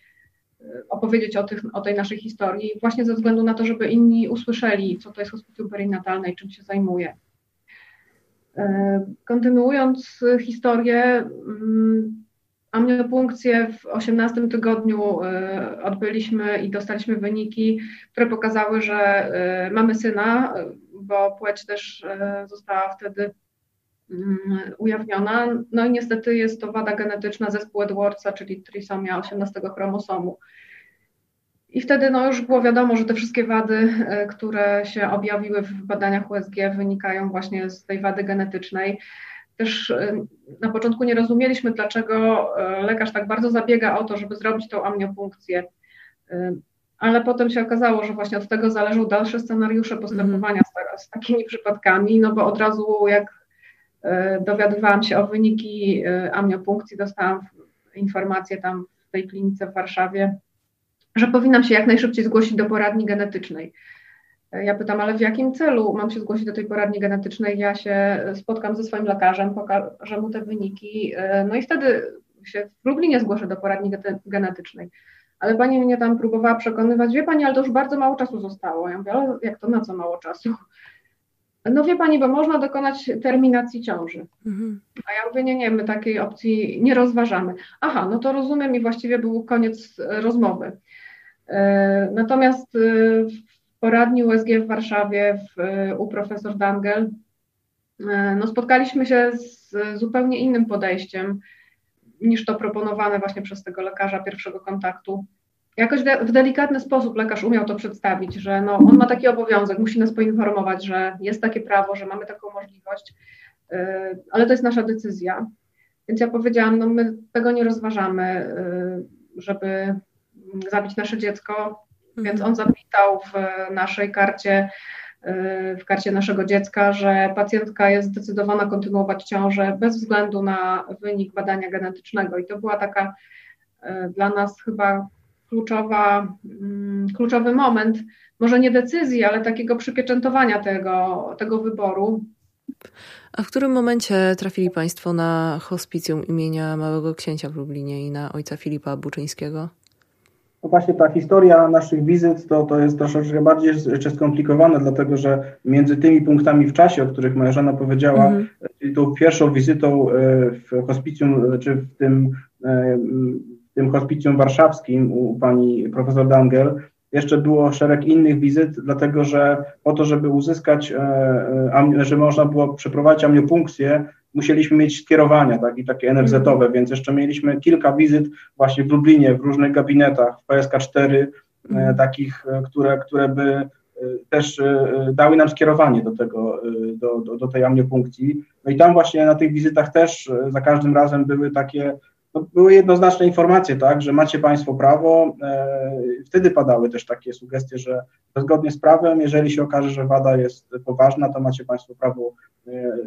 opowiedzieć o, tych, o tej naszej historii, właśnie ze względu na to, żeby inni usłyszeli, co to jest hospicjum perinatalne i czym się zajmuje. E, kontynuując historię, mm, amniopunkcję w 18 tygodniu e, odbyliśmy i dostaliśmy wyniki, które pokazały, że e, mamy syna, bo płeć też została wtedy ujawniona. No i niestety jest to wada genetyczna zespół Edwardsa, czyli trisomia 18 chromosomu. I wtedy no, już było wiadomo, że te wszystkie wady, e, które się objawiły w badaniach USG, wynikają właśnie z tej wady genetycznej. Też e, na początku nie rozumieliśmy, dlaczego e, lekarz tak bardzo zabiega o to, żeby zrobić tą amniopunkcję. Ale potem się okazało, że właśnie od tego zależą dalsze scenariusze postępowania mm. z, z takimi przypadkami, no bo od razu jak dowiadywałam się o wyniki amniopunkcji, dostałam informację tam w tej klinice w Warszawie, że powinnam się jak najszybciej zgłosić do poradni genetycznej. Ja pytam, ale w jakim celu mam się zgłosić do tej poradni genetycznej? Ja się spotkam ze swoim lekarzem, pokażę mu te wyniki, no i wtedy się w Lublinie zgłoszę do poradni genetycznej. Ale pani mnie tam próbowała przekonywać, wie pani, ale to już bardzo mało czasu zostało. Ja mówię, ale jak to na co mało czasu? No wie pani, bo można dokonać terminacji ciąży. Mhm. A ja mówię, nie, nie, my takiej opcji nie rozważamy. Aha, no to rozumiem i właściwie był koniec rozmowy. E, natomiast e, w poradni USG w Warszawie w, u profesor Dangel e, no spotkaliśmy się z zupełnie innym podejściem niż to proponowane właśnie przez tego lekarza pierwszego kontaktu. Jakoś de w delikatny sposób lekarz umiał to przedstawić, że no, on ma taki obowiązek, musi nas poinformować, że jest takie prawo, że mamy taką możliwość, yy, ale to jest nasza decyzja. Więc ja powiedziałam, no my tego nie rozważamy, yy, żeby zabić nasze dziecko, więc mhm. on zapisał w naszej karcie w karcie naszego dziecka, że pacjentka jest zdecydowana kontynuować ciążę bez względu na wynik badania genetycznego. I to była taka e, dla nas chyba kluczowa, mm, kluczowy moment, może nie decyzji, ale takiego przypieczętowania tego, tego wyboru. A w którym momencie trafili Państwo na hospicjum imienia Małego Księcia w Lublinie i na ojca Filipa Buczyńskiego? No właśnie ta historia naszych wizyt to, to jest troszeczkę bardziej jeszcze skomplikowane, dlatego że między tymi punktami w czasie, o których moja żona powiedziała, mm -hmm. tą pierwszą wizytą e, w hospicjum, czy w tym, e, tym hospicjum warszawskim u pani profesor Dangel, jeszcze było szereg innych wizyt, dlatego że po to, żeby uzyskać, żeby można było przeprowadzić amniopunkcję, musieliśmy mieć skierowania tak, i takie NFZ-owe, mhm. więc jeszcze mieliśmy kilka wizyt właśnie w Lublinie, w różnych gabinetach, w PSK4, e, mhm. takich, e, które, które by e, też dały nam skierowanie do tego, do, do, do tej amniopunkcji. No i tam właśnie na tych wizytach też za każdym razem były takie, no były jednoznaczne informacje, tak, że macie Państwo prawo. Wtedy padały też takie sugestie, że zgodnie z prawem, jeżeli się okaże, że wada jest poważna, to macie Państwo prawo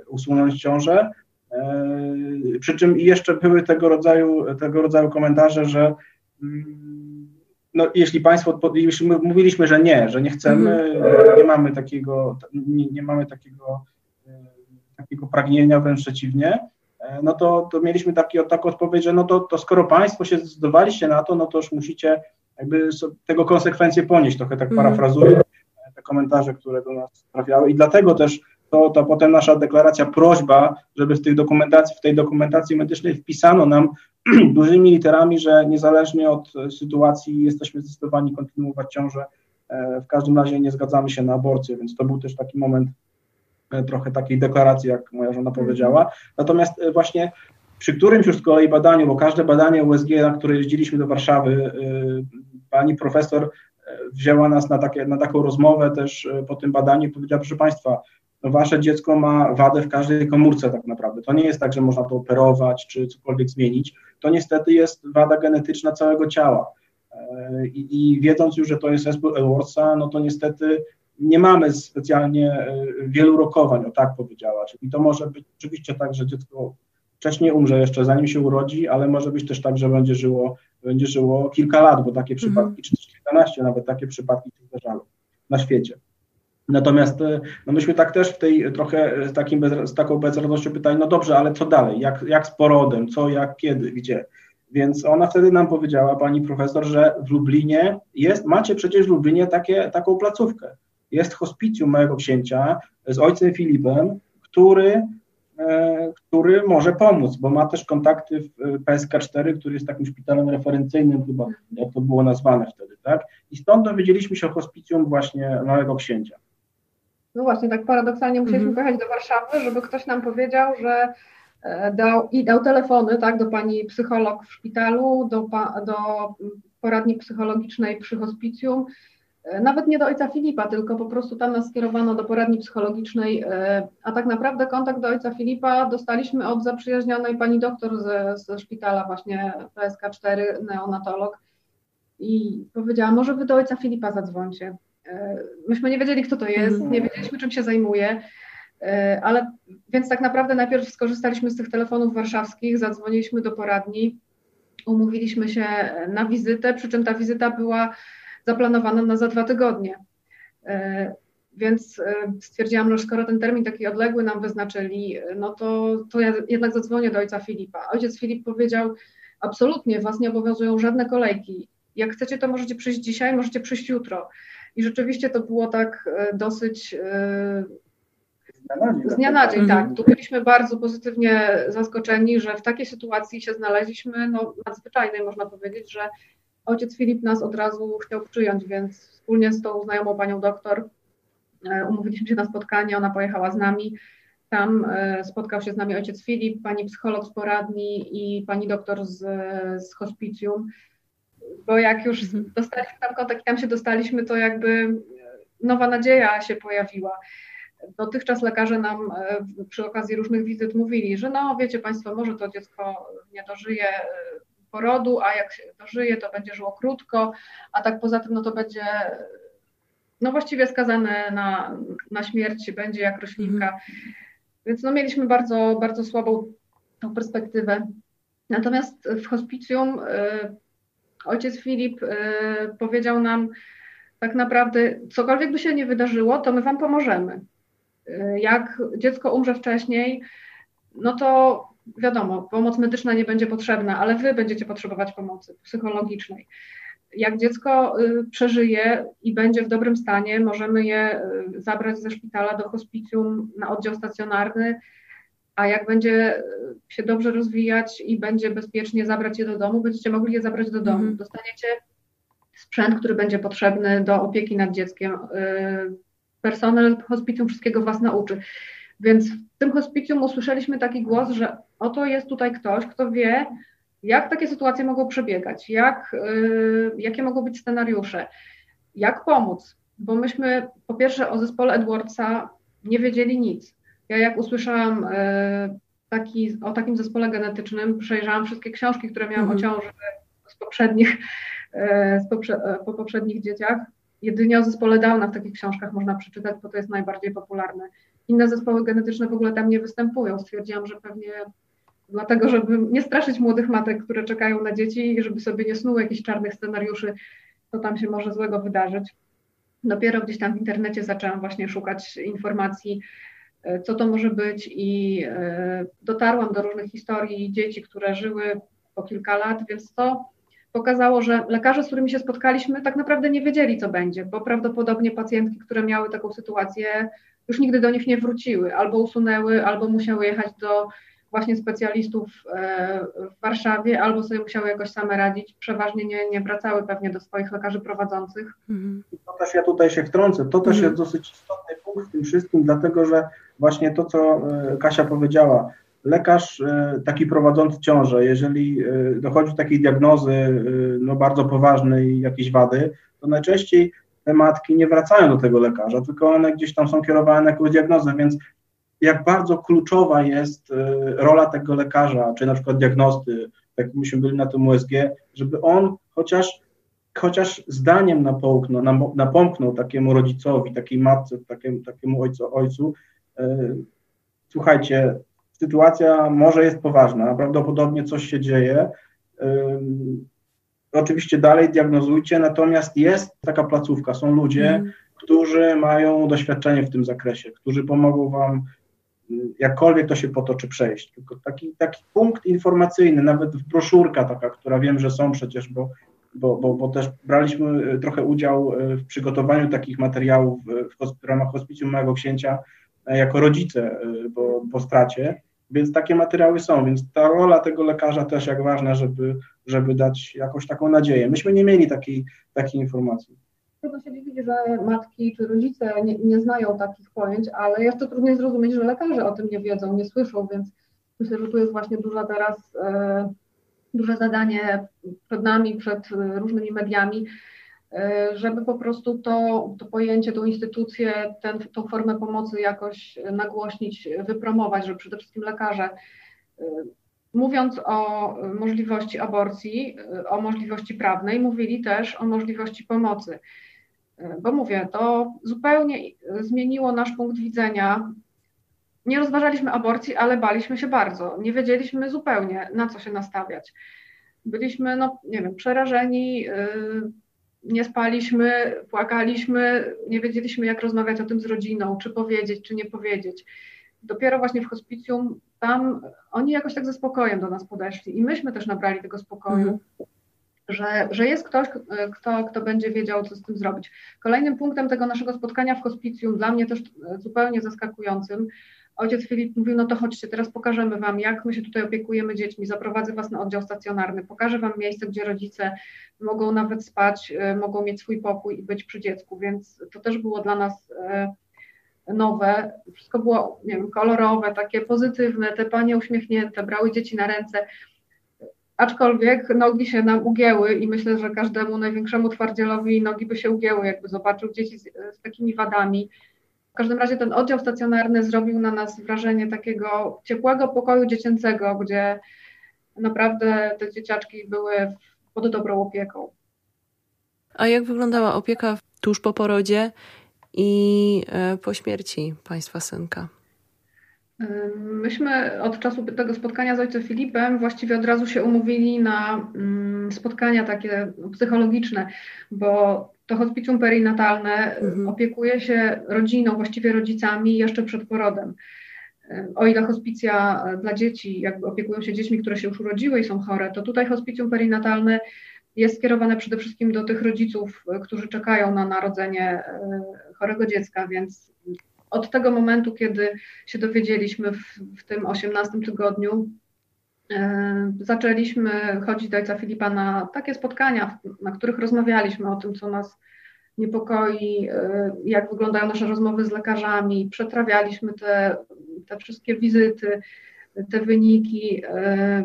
usunąć ciążę. E, przy czym jeszcze były tego rodzaju, tego rodzaju komentarze, że mm, no, jeśli Państwo, jeśli my mówiliśmy, że nie, że nie chcemy, mm. nie mamy takiego, nie, nie mamy takiego, e, takiego pragnienia, wręcz przeciwnie, e, no to, to mieliśmy taki, taką odpowiedź, że no to, to skoro Państwo się zdecydowaliście na to, no to już musicie jakby tego konsekwencje ponieść, trochę tak mm. parafrazuję te komentarze, które do nas trafiały i dlatego też to, to potem nasza deklaracja, prośba, żeby w, tych dokumentacji, w tej dokumentacji medycznej wpisano nam <clears throat> dużymi literami, że niezależnie od sytuacji jesteśmy zdecydowani kontynuować ciążę. E, w każdym razie nie zgadzamy się na aborcję, więc to był też taki moment e, trochę takiej deklaracji, jak moja żona powiedziała. Natomiast e, właśnie przy którymś już z kolei badaniu, bo każde badanie USG, na które jeździliśmy do Warszawy, pani profesor wzięła nas na, takie, na taką rozmowę też po tym badaniu i powiedziała, proszę Państwa, no wasze dziecko ma wadę w każdej komórce tak naprawdę. To nie jest tak, że można to operować czy cokolwiek zmienić. To niestety jest wada genetyczna całego ciała. E, I, i wiedząc już, że to jest zespół Edwardsa, no to niestety nie mamy specjalnie e, wielu rokowań, o tak powiedziała. Czyli to może być oczywiście tak, że dziecko wcześniej umrze jeszcze zanim się urodzi, ale może być też tak, że będzie żyło, będzie żyło kilka lat, bo takie przypadki, mm czy też kilkanaście nawet takie przypadki się zdarzały na świecie. Natomiast e, no myśmy tak też w tej trochę z, takim bez, z taką bezradnością pytali, no dobrze, ale co dalej? Jak, jak z porodem? Co, jak, kiedy, gdzie? Więc ona wtedy nam powiedziała, pani profesor, że w Lublinie jest, macie przecież w Lublinie takie, taką placówkę. Jest hospicjum małego księcia z ojcem Filipem, który, e, który może pomóc, bo ma też kontakty w e, PSK4, który jest takim szpitalem referencyjnym chyba, jak to było nazwane wtedy, tak? I stąd dowiedzieliśmy się o hospicjum właśnie małego księcia. No właśnie, tak paradoksalnie musieliśmy mhm. pojechać do Warszawy, żeby ktoś nam powiedział, że e, dał, i dał telefony tak, do pani psycholog w szpitalu, do, do poradni psychologicznej przy hospicjum, nawet nie do ojca Filipa, tylko po prostu tam nas skierowano do poradni psychologicznej, e, a tak naprawdę kontakt do ojca Filipa dostaliśmy od zaprzyjaźnionej pani doktor ze, ze szpitala właśnie PSK4, neonatolog i powiedziała, może wy do ojca Filipa zadzwońcie. Myśmy nie wiedzieli, kto to jest, mhm. nie wiedzieliśmy, czym się zajmuje. Ale więc tak naprawdę najpierw skorzystaliśmy z tych telefonów warszawskich, zadzwoniliśmy do poradni, umówiliśmy się na wizytę, przy czym ta wizyta była zaplanowana na za dwa tygodnie. Więc stwierdziłam, że skoro ten termin taki odległy nam wyznaczyli, no to, to ja jednak zadzwonię do ojca Filipa. Ojciec Filip powiedział, absolutnie, was nie obowiązują żadne kolejki. Jak chcecie, to możecie przyjść dzisiaj, możecie przyjść jutro. I rzeczywiście to było tak dosyć z dnia na dzień, tak. Tu byliśmy bardzo pozytywnie zaskoczeni, że w takiej sytuacji się znaleźliśmy, no nadzwyczajnej można powiedzieć, że ojciec Filip nas od razu chciał przyjąć, więc wspólnie z tą znajomą panią doktor e, umówiliśmy się na spotkanie, ona pojechała z nami. Tam e, spotkał się z nami ojciec Filip, pani psycholog z poradni i pani doktor z, z hospicjum, bo jak już mhm. dostaliśmy tam kontakt i tam się dostaliśmy, to jakby nowa nadzieja się pojawiła. Dotychczas lekarze nam e, przy okazji różnych wizyt mówili, że no wiecie Państwo, może to dziecko nie dożyje porodu, a jak się dożyje, to będzie żyło krótko, a tak poza tym no to będzie no właściwie skazane na, na śmierć, będzie jak roślinka. Mhm. Więc no mieliśmy bardzo, bardzo słabą tą perspektywę. Natomiast w hospicjum y, ojciec Filip y, powiedział nam tak naprawdę, cokolwiek by się nie wydarzyło, to my wam pomożemy. Y, jak dziecko umrze wcześniej, no to wiadomo, pomoc medyczna nie będzie potrzebna, ale wy będziecie potrzebować pomocy psychologicznej. Jak dziecko y, przeżyje i będzie w dobrym stanie, możemy je y, zabrać ze szpitala do hospicjum na oddział stacjonarny, a jak będzie się dobrze rozwijać i będzie bezpiecznie zabrać je do domu, będziecie mogli je zabrać do domu. Mhm. Dostaniecie sprzęt, który będzie potrzebny do opieki nad dzieckiem personel hospicjum wszystkiego was nauczy. Więc w tym hospicjum usłyszeliśmy taki głos, że oto jest tutaj ktoś, kto wie, jak takie sytuacje mogą przebiegać, jak, yy, jakie mogą być scenariusze, jak pomóc. Bo myśmy po pierwsze o zespole Edwardsa nie wiedzieli nic. Ja jak usłyszałam yy, taki, o takim zespole genetycznym, przejrzałam wszystkie książki, które miałam mm o ciąży z poprzednich, yy, z poprze, po poprzednich dzieciach Jedynie o zespole Downa w takich książkach można przeczytać, bo to jest najbardziej popularne. Inne zespoły genetyczne w ogóle tam nie występują. Stwierdziłam, że pewnie dlatego, żeby nie straszyć młodych matek, które czekają na dzieci i żeby sobie nie snuły jakichś czarnych scenariuszy, to tam się może złego wydarzyć. Dopiero gdzieś tam w internecie zaczęłam właśnie szukać informacji, e, co to może być i e, dotarłam do różnych historii dzieci, które żyły po kilka lat, więc to pokazało, że lekarze, z którymi się spotkaliśmy, tak naprawdę nie wiedzieli, co będzie, bo prawdopodobnie pacjentki, które miały taką sytuację, już nigdy do nich nie wróciły, albo usunęły, albo musiały jechać do właśnie specjalistów e, w Warszawie, albo sobie musiały jakoś same radzić. Przeważnie nie, nie wracały pewnie do swoich lekarzy prowadzących. Mhm. To też ja tutaj się wtrącę. To też mhm. jest dosyć istotny punkt w tym wszystkim, dlatego że właśnie to, co e, Kasia powiedziała, lekarz e, taki prowadzący ciążę, jeżeli dochodzi do takiej diagnozy no, bardzo poważnej jakiejś wady, to najczęściej te matki nie wracają do tego lekarza, tylko one gdzieś tam są kierowane na jakąś diagnozę, więc jak bardzo kluczowa jest rola tego lekarza, czy na przykład diagnosty, tak myśmy byli na tym USG, żeby on chociaż, chociaż zdaniem napomknął, napomknął takiemu rodzicowi, takiej matce, takiemu, takiemu ojcu, ojcu słuchajcie, sytuacja może jest poważna, prawdopodobnie coś się dzieje. Oczywiście dalej diagnozujcie, natomiast jest taka placówka, są ludzie, mm. którzy mają doświadczenie w tym zakresie, którzy pomogą Wam jakkolwiek to się potoczy przejść. Tylko taki, taki punkt informacyjny, nawet broszurka taka, która wiem, że są przecież, bo, bo, bo, bo też braliśmy e, trochę udział e, w przygotowaniu takich materiałów w, w ramach hospicjum mojego księcia e, jako rodzice po, po stracie. Więc takie materiały są, więc ta rola tego lekarza też jak ważna, żeby, żeby dać jakąś taką nadzieję. Myśmy nie mieli takiej, takiej informacji. Trudno się dziwić, że matki czy rodzice nie, nie znają takich pojęć, ale to trudniej zrozumieć, że lekarze o tym nie wiedzą, nie słyszą, więc myślę, że tu jest właśnie duża teraz, e, duże zadanie przed nami, przed różnymi mediami, E, żeby po prostu to, to pojęcie, tą instytucję, ten, tą formę pomocy jakoś nagłośnić, wypromować, żeby przede wszystkim lekarze, e, mówiąc o możliwości aborcji, e, o możliwości prawnej, mówili też o możliwości pomocy. Bo mówię, to zupełnie zmieniło nasz punkt widzenia nie rozważaliśmy aborcji, ale baliśmy się bardzo. Nie wiedzieliśmy zupełnie, na co się nastawiać. Byliśmy, no nie wiem, przerażeni, yy, nie spaliśmy, płakaliśmy, nie wiedzieliśmy, jak rozmawiać o tym z rodziną, czy powiedzieć, czy nie powiedzieć. Dopiero właśnie w hospicjum tam oni jakoś tak ze spokojem do nas podeszli i myśmy też nabrali tego spokoju. Mm że, że jest ktoś, kto, kto będzie wiedział, co z tym zrobić. Kolejnym punktem tego naszego spotkania w hospicjum, dla mnie też zupełnie zaskakującym, ojciec Filip mówił, no to chodźcie, teraz pokażemy Wam, jak my się tutaj opiekujemy dziećmi, zaprowadzę Was na oddział stacjonarny, pokażę Wam miejsce, gdzie rodzice mogą nawet spać, e, mogą mieć swój pokój i być przy dziecku, więc to też było dla nas e, nowe, wszystko było, nie wiem, kolorowe, takie pozytywne, te panie uśmiechnięte, brały dzieci na ręce, Aczkolwiek nogi się nam ugięły i myślę, że każdemu największemu twardzielowi nogi by się ugięły, jakby zobaczył dzieci z, z, takimi wadami. W każdym razie ten oddział stacjonarny zrobił na nas wrażenie takiego ciepłego pokoju dziecięcego, gdzie naprawdę te dzieciaczki były pod dobrą opieką. A jak wyglądała opieka tuż po porodzie i e, po śmierci państwa synka? Myśmy od czasu tego spotkania z ojcem Filipem właściwie od razu się umówili na mm, spotkania takie psychologiczne, bo to hospicjum perinatalne mhm. opiekuje się rodziną, właściwie rodzicami jeszcze przed porodem. O ile hospicja dla dzieci, jakby opiekują się dziećmi, które się już urodziły i są chore, to tutaj hospicjum perinatalne jest skierowane przede wszystkim do tych rodziców, którzy czekają na narodzenie e, chorego dziecka, więc od tego momentu, kiedy się dowiedzieliśmy w, w tym 18 tygodniu, e, zaczęliśmy chodzić do ojca Filipa na takie spotkania, na których rozmawialiśmy o tym, co nas niepokoi, e, jak wyglądają nasze rozmowy z lekarzami, przetrawialiśmy te, te wszystkie wizyty, te wyniki. E,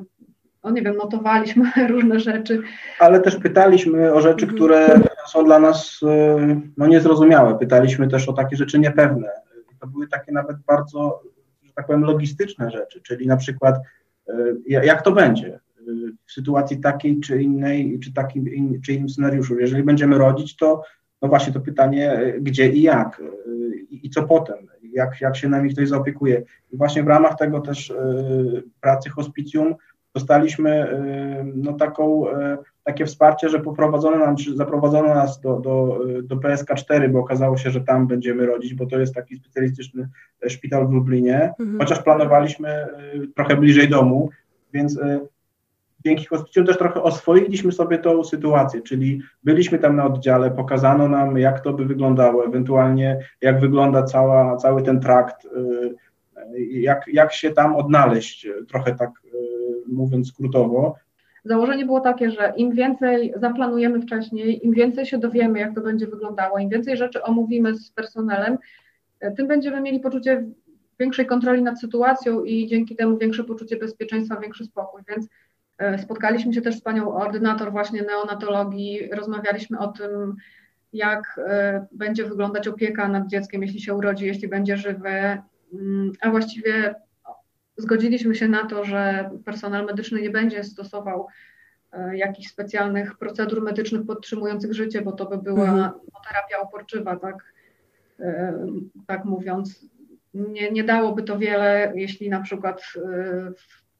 no nie wiem, notowaliśmy <laughs> różne rzeczy. Ale też pytaliśmy o rzeczy, mhm. które są dla nas no, niezrozumiałe. Pytaliśmy też o takie rzeczy niepewne to były takie nawet bardzo, że tak powiem, logistyczne rzeczy, czyli na przykład e, jak to będzie e, w sytuacji takiej czy innej, czy takim czy innym scenariuszu. Jeżeli będziemy rodzić, to no właśnie to pytanie, e, gdzie i jak i, co potem, jak, jak się nami ktoś zaopiekuje. I właśnie w ramach tego też pracy hospicjum dostaliśmy no taką takie wsparcie, że poprowadzono nam, czy zaprowadzono nas do, do, do PSK4, bo okazało się, że tam będziemy rodzić, bo to jest taki specjalistyczny szpital w Lublinie, mhm. chociaż planowaliśmy y, trochę bliżej domu, więc y, dzięki hospicjum też trochę oswoiliśmy sobie tą sytuację, czyli byliśmy tam na oddziale, pokazano nam, jak to by wyglądało, ewentualnie jak wygląda cała, cały ten trakt, y, jak, jak się tam odnaleźć, trochę tak mówiąc skrótowo. Założenie było takie, że im więcej zaplanujemy wcześniej, im więcej się dowiemy, jak to będzie wyglądało, im więcej rzeczy omówimy z personelem, e, tym będziemy mieli poczucie większej kontroli nad sytuacją i dzięki temu większe poczucie bezpieczeństwa, większy spokój. Więc e, spotkaliśmy się też z panią ordynator właśnie neonatologii, rozmawialiśmy o tym, jak e, będzie wyglądać opieka nad dzieckiem, jeśli się urodzi, jeśli będzie żywe, mm, a właściwie zgodziliśmy się na to, że personel medyczny nie będzie stosował e, jakichś specjalnych procedur medycznych podtrzymujących życie, bo to by była mhm. Terapia oporczywa, tak, e, tak mówiąc. Nie, nie dałoby to wiele, jeśli na przykład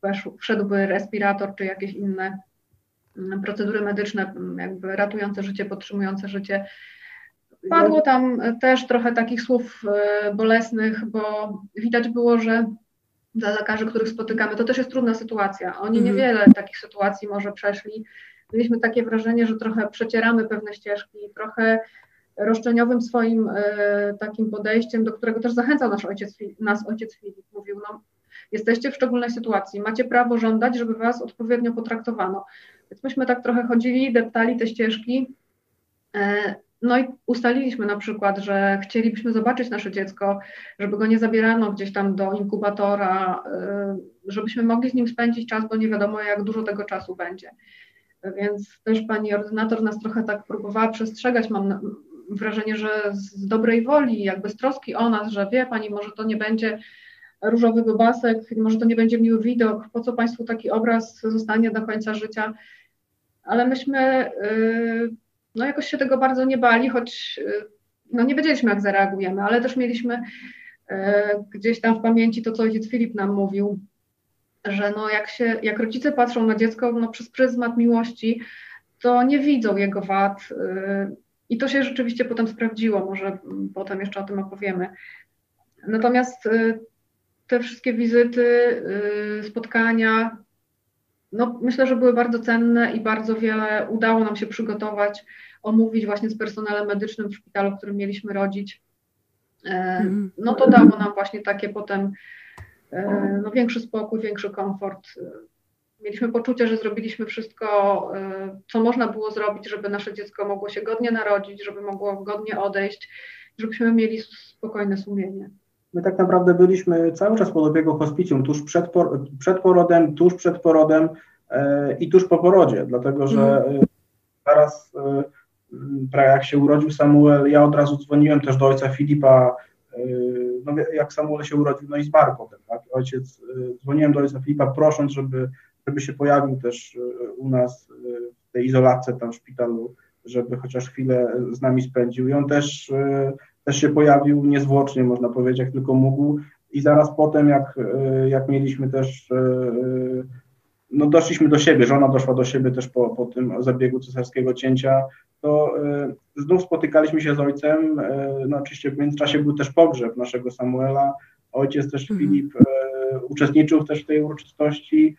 e, wszedłby respirator czy jakieś inne mm, procedury medyczne, mm, jakby ratujące życie, podtrzymujące życie. Padło tam też trochę takich słów bolesnych, bo widać było, że dla lekarzy, których spotykamy, to też jest trudna sytuacja. Oni mhm. niewiele takich sytuacji może przeszli. Mieliśmy takie wrażenie, że trochę przecieramy pewne ścieżki, trochę roszczeniowym swoim y, takim podejściem, do którego też zachęcał nasz ojciec, nas ojciec Filip. Mówił, no, jesteście w szczególnej sytuacji, macie prawo żądać, żeby was odpowiednio potraktowano. Więc myśmy tak trochę chodzili, deptali te ścieżki. No i ustaliliśmy na przykład, że chcielibyśmy zobaczyć nasze dziecko, żeby go nie zabierano gdzieś tam do inkubatora, y, żebyśmy mogli z nim spędzić czas, bo nie wiadomo, jak dużo tego czasu będzie. Więc też pani ordynator nas trochę tak próbowała przestrzegać. Mam wrażenie, że z dobrej woli, jakby z troski o nas, że wie pani, może to nie będzie różowy wybasek, może to nie będzie miły widok, po co państwu taki obraz zostanie do końca życia. Ale myśmy. Yy, no jakoś się tego bardzo nie bali, choć y, no nie wiedzieliśmy, jak zareagujemy, ale też mieliśmy Gdzieś tam w pamięci to, co ojciec Filip nam mówił, że no jak, się, jak rodzice patrzą na dziecko no przez pryzmat miłości, to nie widzą jego wad. I to się rzeczywiście potem sprawdziło, może potem jeszcze o tym opowiemy. Natomiast te wszystkie wizyty, spotkania, no myślę, że były bardzo cenne i bardzo wiele udało nam się przygotować, omówić właśnie z personelem medycznym w szpitalu, w którym mieliśmy rodzić. E. No to dało nam właśnie takie potem e, no, większy spokój, większy komfort. Mieliśmy poczucie, że zrobiliśmy wszystko, e, co można było zrobić, żeby nasze dziecko mogło się godnie narodzić, żeby mogło godnie odejść, żebyśmy mieli spokojne sumienie. My tak naprawdę byliśmy cały czas pod opieką hospicjum, tuż przed, por przed porodem, tuż przed porodem e, i tuż po porodzie, dlatego że mm. zaraz e, jak się urodził Samuel, ja od razu dzwoniłem też do ojca Filipa, e, no, jak Samuel się urodził, no i zmarł potem, tak? Ojciec, e, dzwoniłem do ojca Filipa prosząc, żeby, żeby się pojawił też e, u nas w tej izolatce tam w szpitalu, żeby chociaż chwilę z nami spędził i on też też się pojawił niezwłocznie, można powiedzieć, jak tylko mógł. I zaraz potem, jak, e, jak mieliśmy też, e, e, no doszliśmy do siebie, żona doszła do siebie też po, po tym zabiegu cesarskiego cięcia, to znów spotykaliśmy się z ojcem. No oczywiście w międzyczasie był też pogrzeb naszego Samuela. Ojciec też mhm. Filip uczestniczył też w tej uroczystości.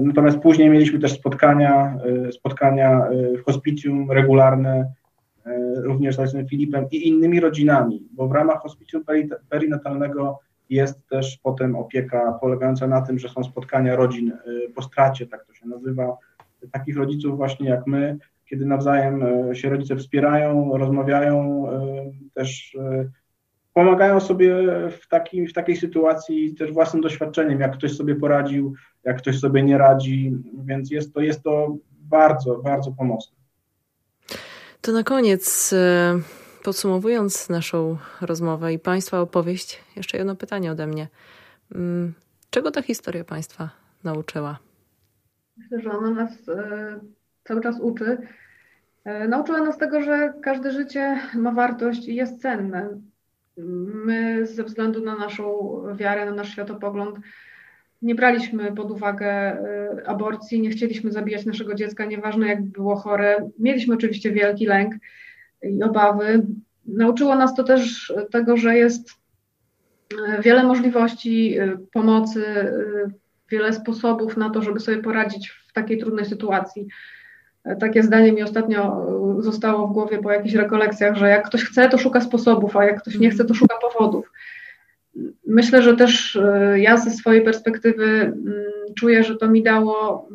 Natomiast później mieliśmy też spotkania, spotkania w hospicjum regularne E, również z ojcem Filipem i innymi rodzinami, bo w ramach hospicjum perinatalnego jest też potem opieka polegająca na tym, że są spotkania rodzin e, po stracie, tak to się nazywa, takich rodziców właśnie jak my, kiedy nawzajem e, się rodzice wspierają, rozmawiają, też pomagają sobie w, w takiej sytuacji też własnym doświadczeniem, jak ktoś sobie poradził, jak ktoś sobie nie radzi, więc jest to, jest to bardzo, bardzo pomocne. To na koniec, e, podsumowując naszą rozmowę i Państwa opowieść, jeszcze jedno pytanie ode mnie. Mm, czego ta historia Państwa nauczyła? Myślę, że ona nas e, cały czas uczy. E, nauczyła nas tego, że każde życie ma wartość i jest cenne. My ze względu na naszą wiarę, na nasz światopogląd, nie braliśmy pod uwagę y, aborcji, nie chcieliśmy zabijać naszego dziecka, nieważne jak było chore. Mieliśmy oczywiście wielki lęk i obawy. Nauczyło nas to też tego, że jest y, wiele możliwości y, pomocy, wiele sposobów na to, żeby sobie poradzić w takiej trudnej sytuacji. Takie zdanie mi ostatnio zostało w głowie po jakichś rekolekcjach, że jak ktoś chce, to szuka sposobów, a jak ktoś nie chce, to szuka powodów. Myślę, że też e, ja ze swojej perspektywy mm, czuję, że to mi dało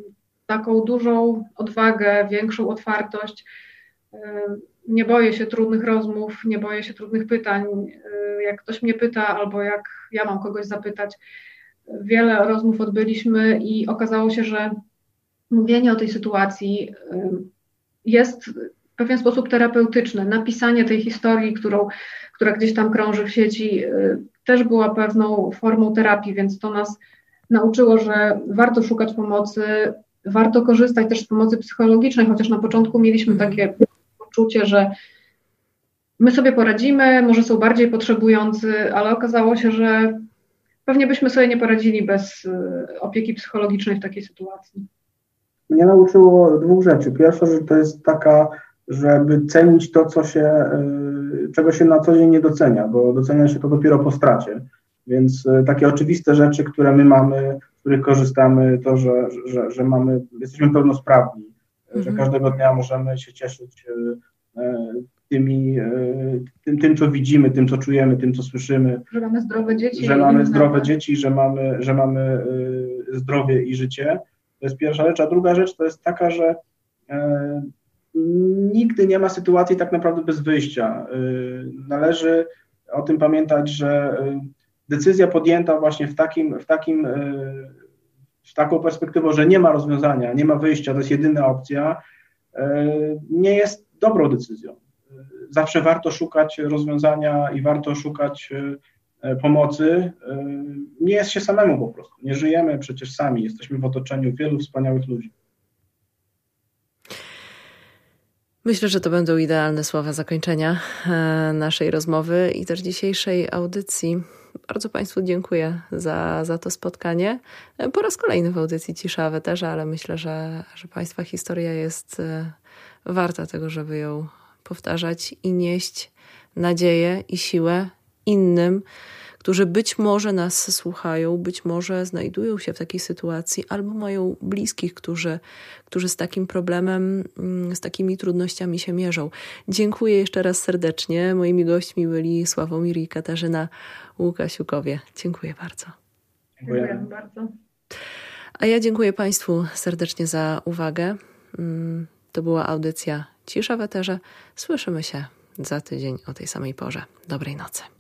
taką dużą odwagę, większą otwartość. E, nie boję się trudnych rozmów, nie boję się trudnych pytań. E, jak ktoś mnie pyta, albo jak ja mam kogoś zapytać, wiele rozmów odbyliśmy i okazało się, że mówienie o tej sytuacji jest w pewien sposób terapeutyczne. Napisanie tej historii, którą, która gdzieś tam krąży w sieci, też była pewną formą terapii, więc to nas nauczyło, że warto szukać pomocy, warto korzystać też z pomocy psychologicznej, chociaż na początku mieliśmy mhm. takie poczucie, że my sobie poradzimy, może są bardziej potrzebujący, ale okazało się, że pewnie byśmy sobie nie poradzili bez y, opieki psychologicznej w takiej sytuacji. Mnie nauczyło dwóch rzeczy. Pierwsza rzecz to jest taka, żeby cenić to, co się, y, czego się na co dzień nie docenia, bo docenia się to dopiero po stracie. Więc y, takie oczywiste rzeczy, które my mamy, z których korzystamy, to, że, że, że mamy, jesteśmy pełnosprawni, mhm. że każdego dnia możemy się cieszyć y, tymi, tym, tym, co widzimy, tym, co czujemy, tym, co słyszymy. Że mamy zdrowe dzieci. Że mamy zdrowe dzieci, że mamy, że mamy zdrowie i życie. To jest pierwsza rzecz. A druga rzecz to jest taka, że nigdy nie ma sytuacji tak naprawdę bez wyjścia. Y, należy o tym pamiętać, że y, decyzja podjęta właśnie w takim, w takim y, z taką perspektywą, że nie ma rozwiązania, nie ma wyjścia, to jest jedyna opcja, nie jest dobrą decyzją. Zawsze warto szukać rozwiązania i warto szukać pomocy. Nie jest się samemu po prostu. Nie żyjemy przecież sami, jesteśmy w otoczeniu wielu wspaniałych ludzi. Myślę, że to będą idealne słowa zakończenia e, naszej rozmowy i też dzisiejszej audycji. bardzo Państwu dziękuję za, za to spotkanie. Po raz kolejny w audycji Cisza Weterza, ale myślę, że, że Państwa historia jest e, warta tego, żeby ją powtarzać i nieść nadzieję i siłę innym, którzy być może nas słuchają, być może znajdują się w takiej sytuacji, albo mają bliskich, którzy, którzy z takim problemem, mm, z takimi trudnościami się mierzą. Dziękuję jeszcze raz serdecznie. Moimi gośćmi byli Sławomir i Katarzyna Łukasiukowie. Dziękuję bardzo. Dziękuję bardzo. A ja dziękuję Państwu serdecznie za uwagę. Mm, to była audycja Cisza w Eterze. Słyszymy się za tydzień o tej samej porze. Dobrej nocy.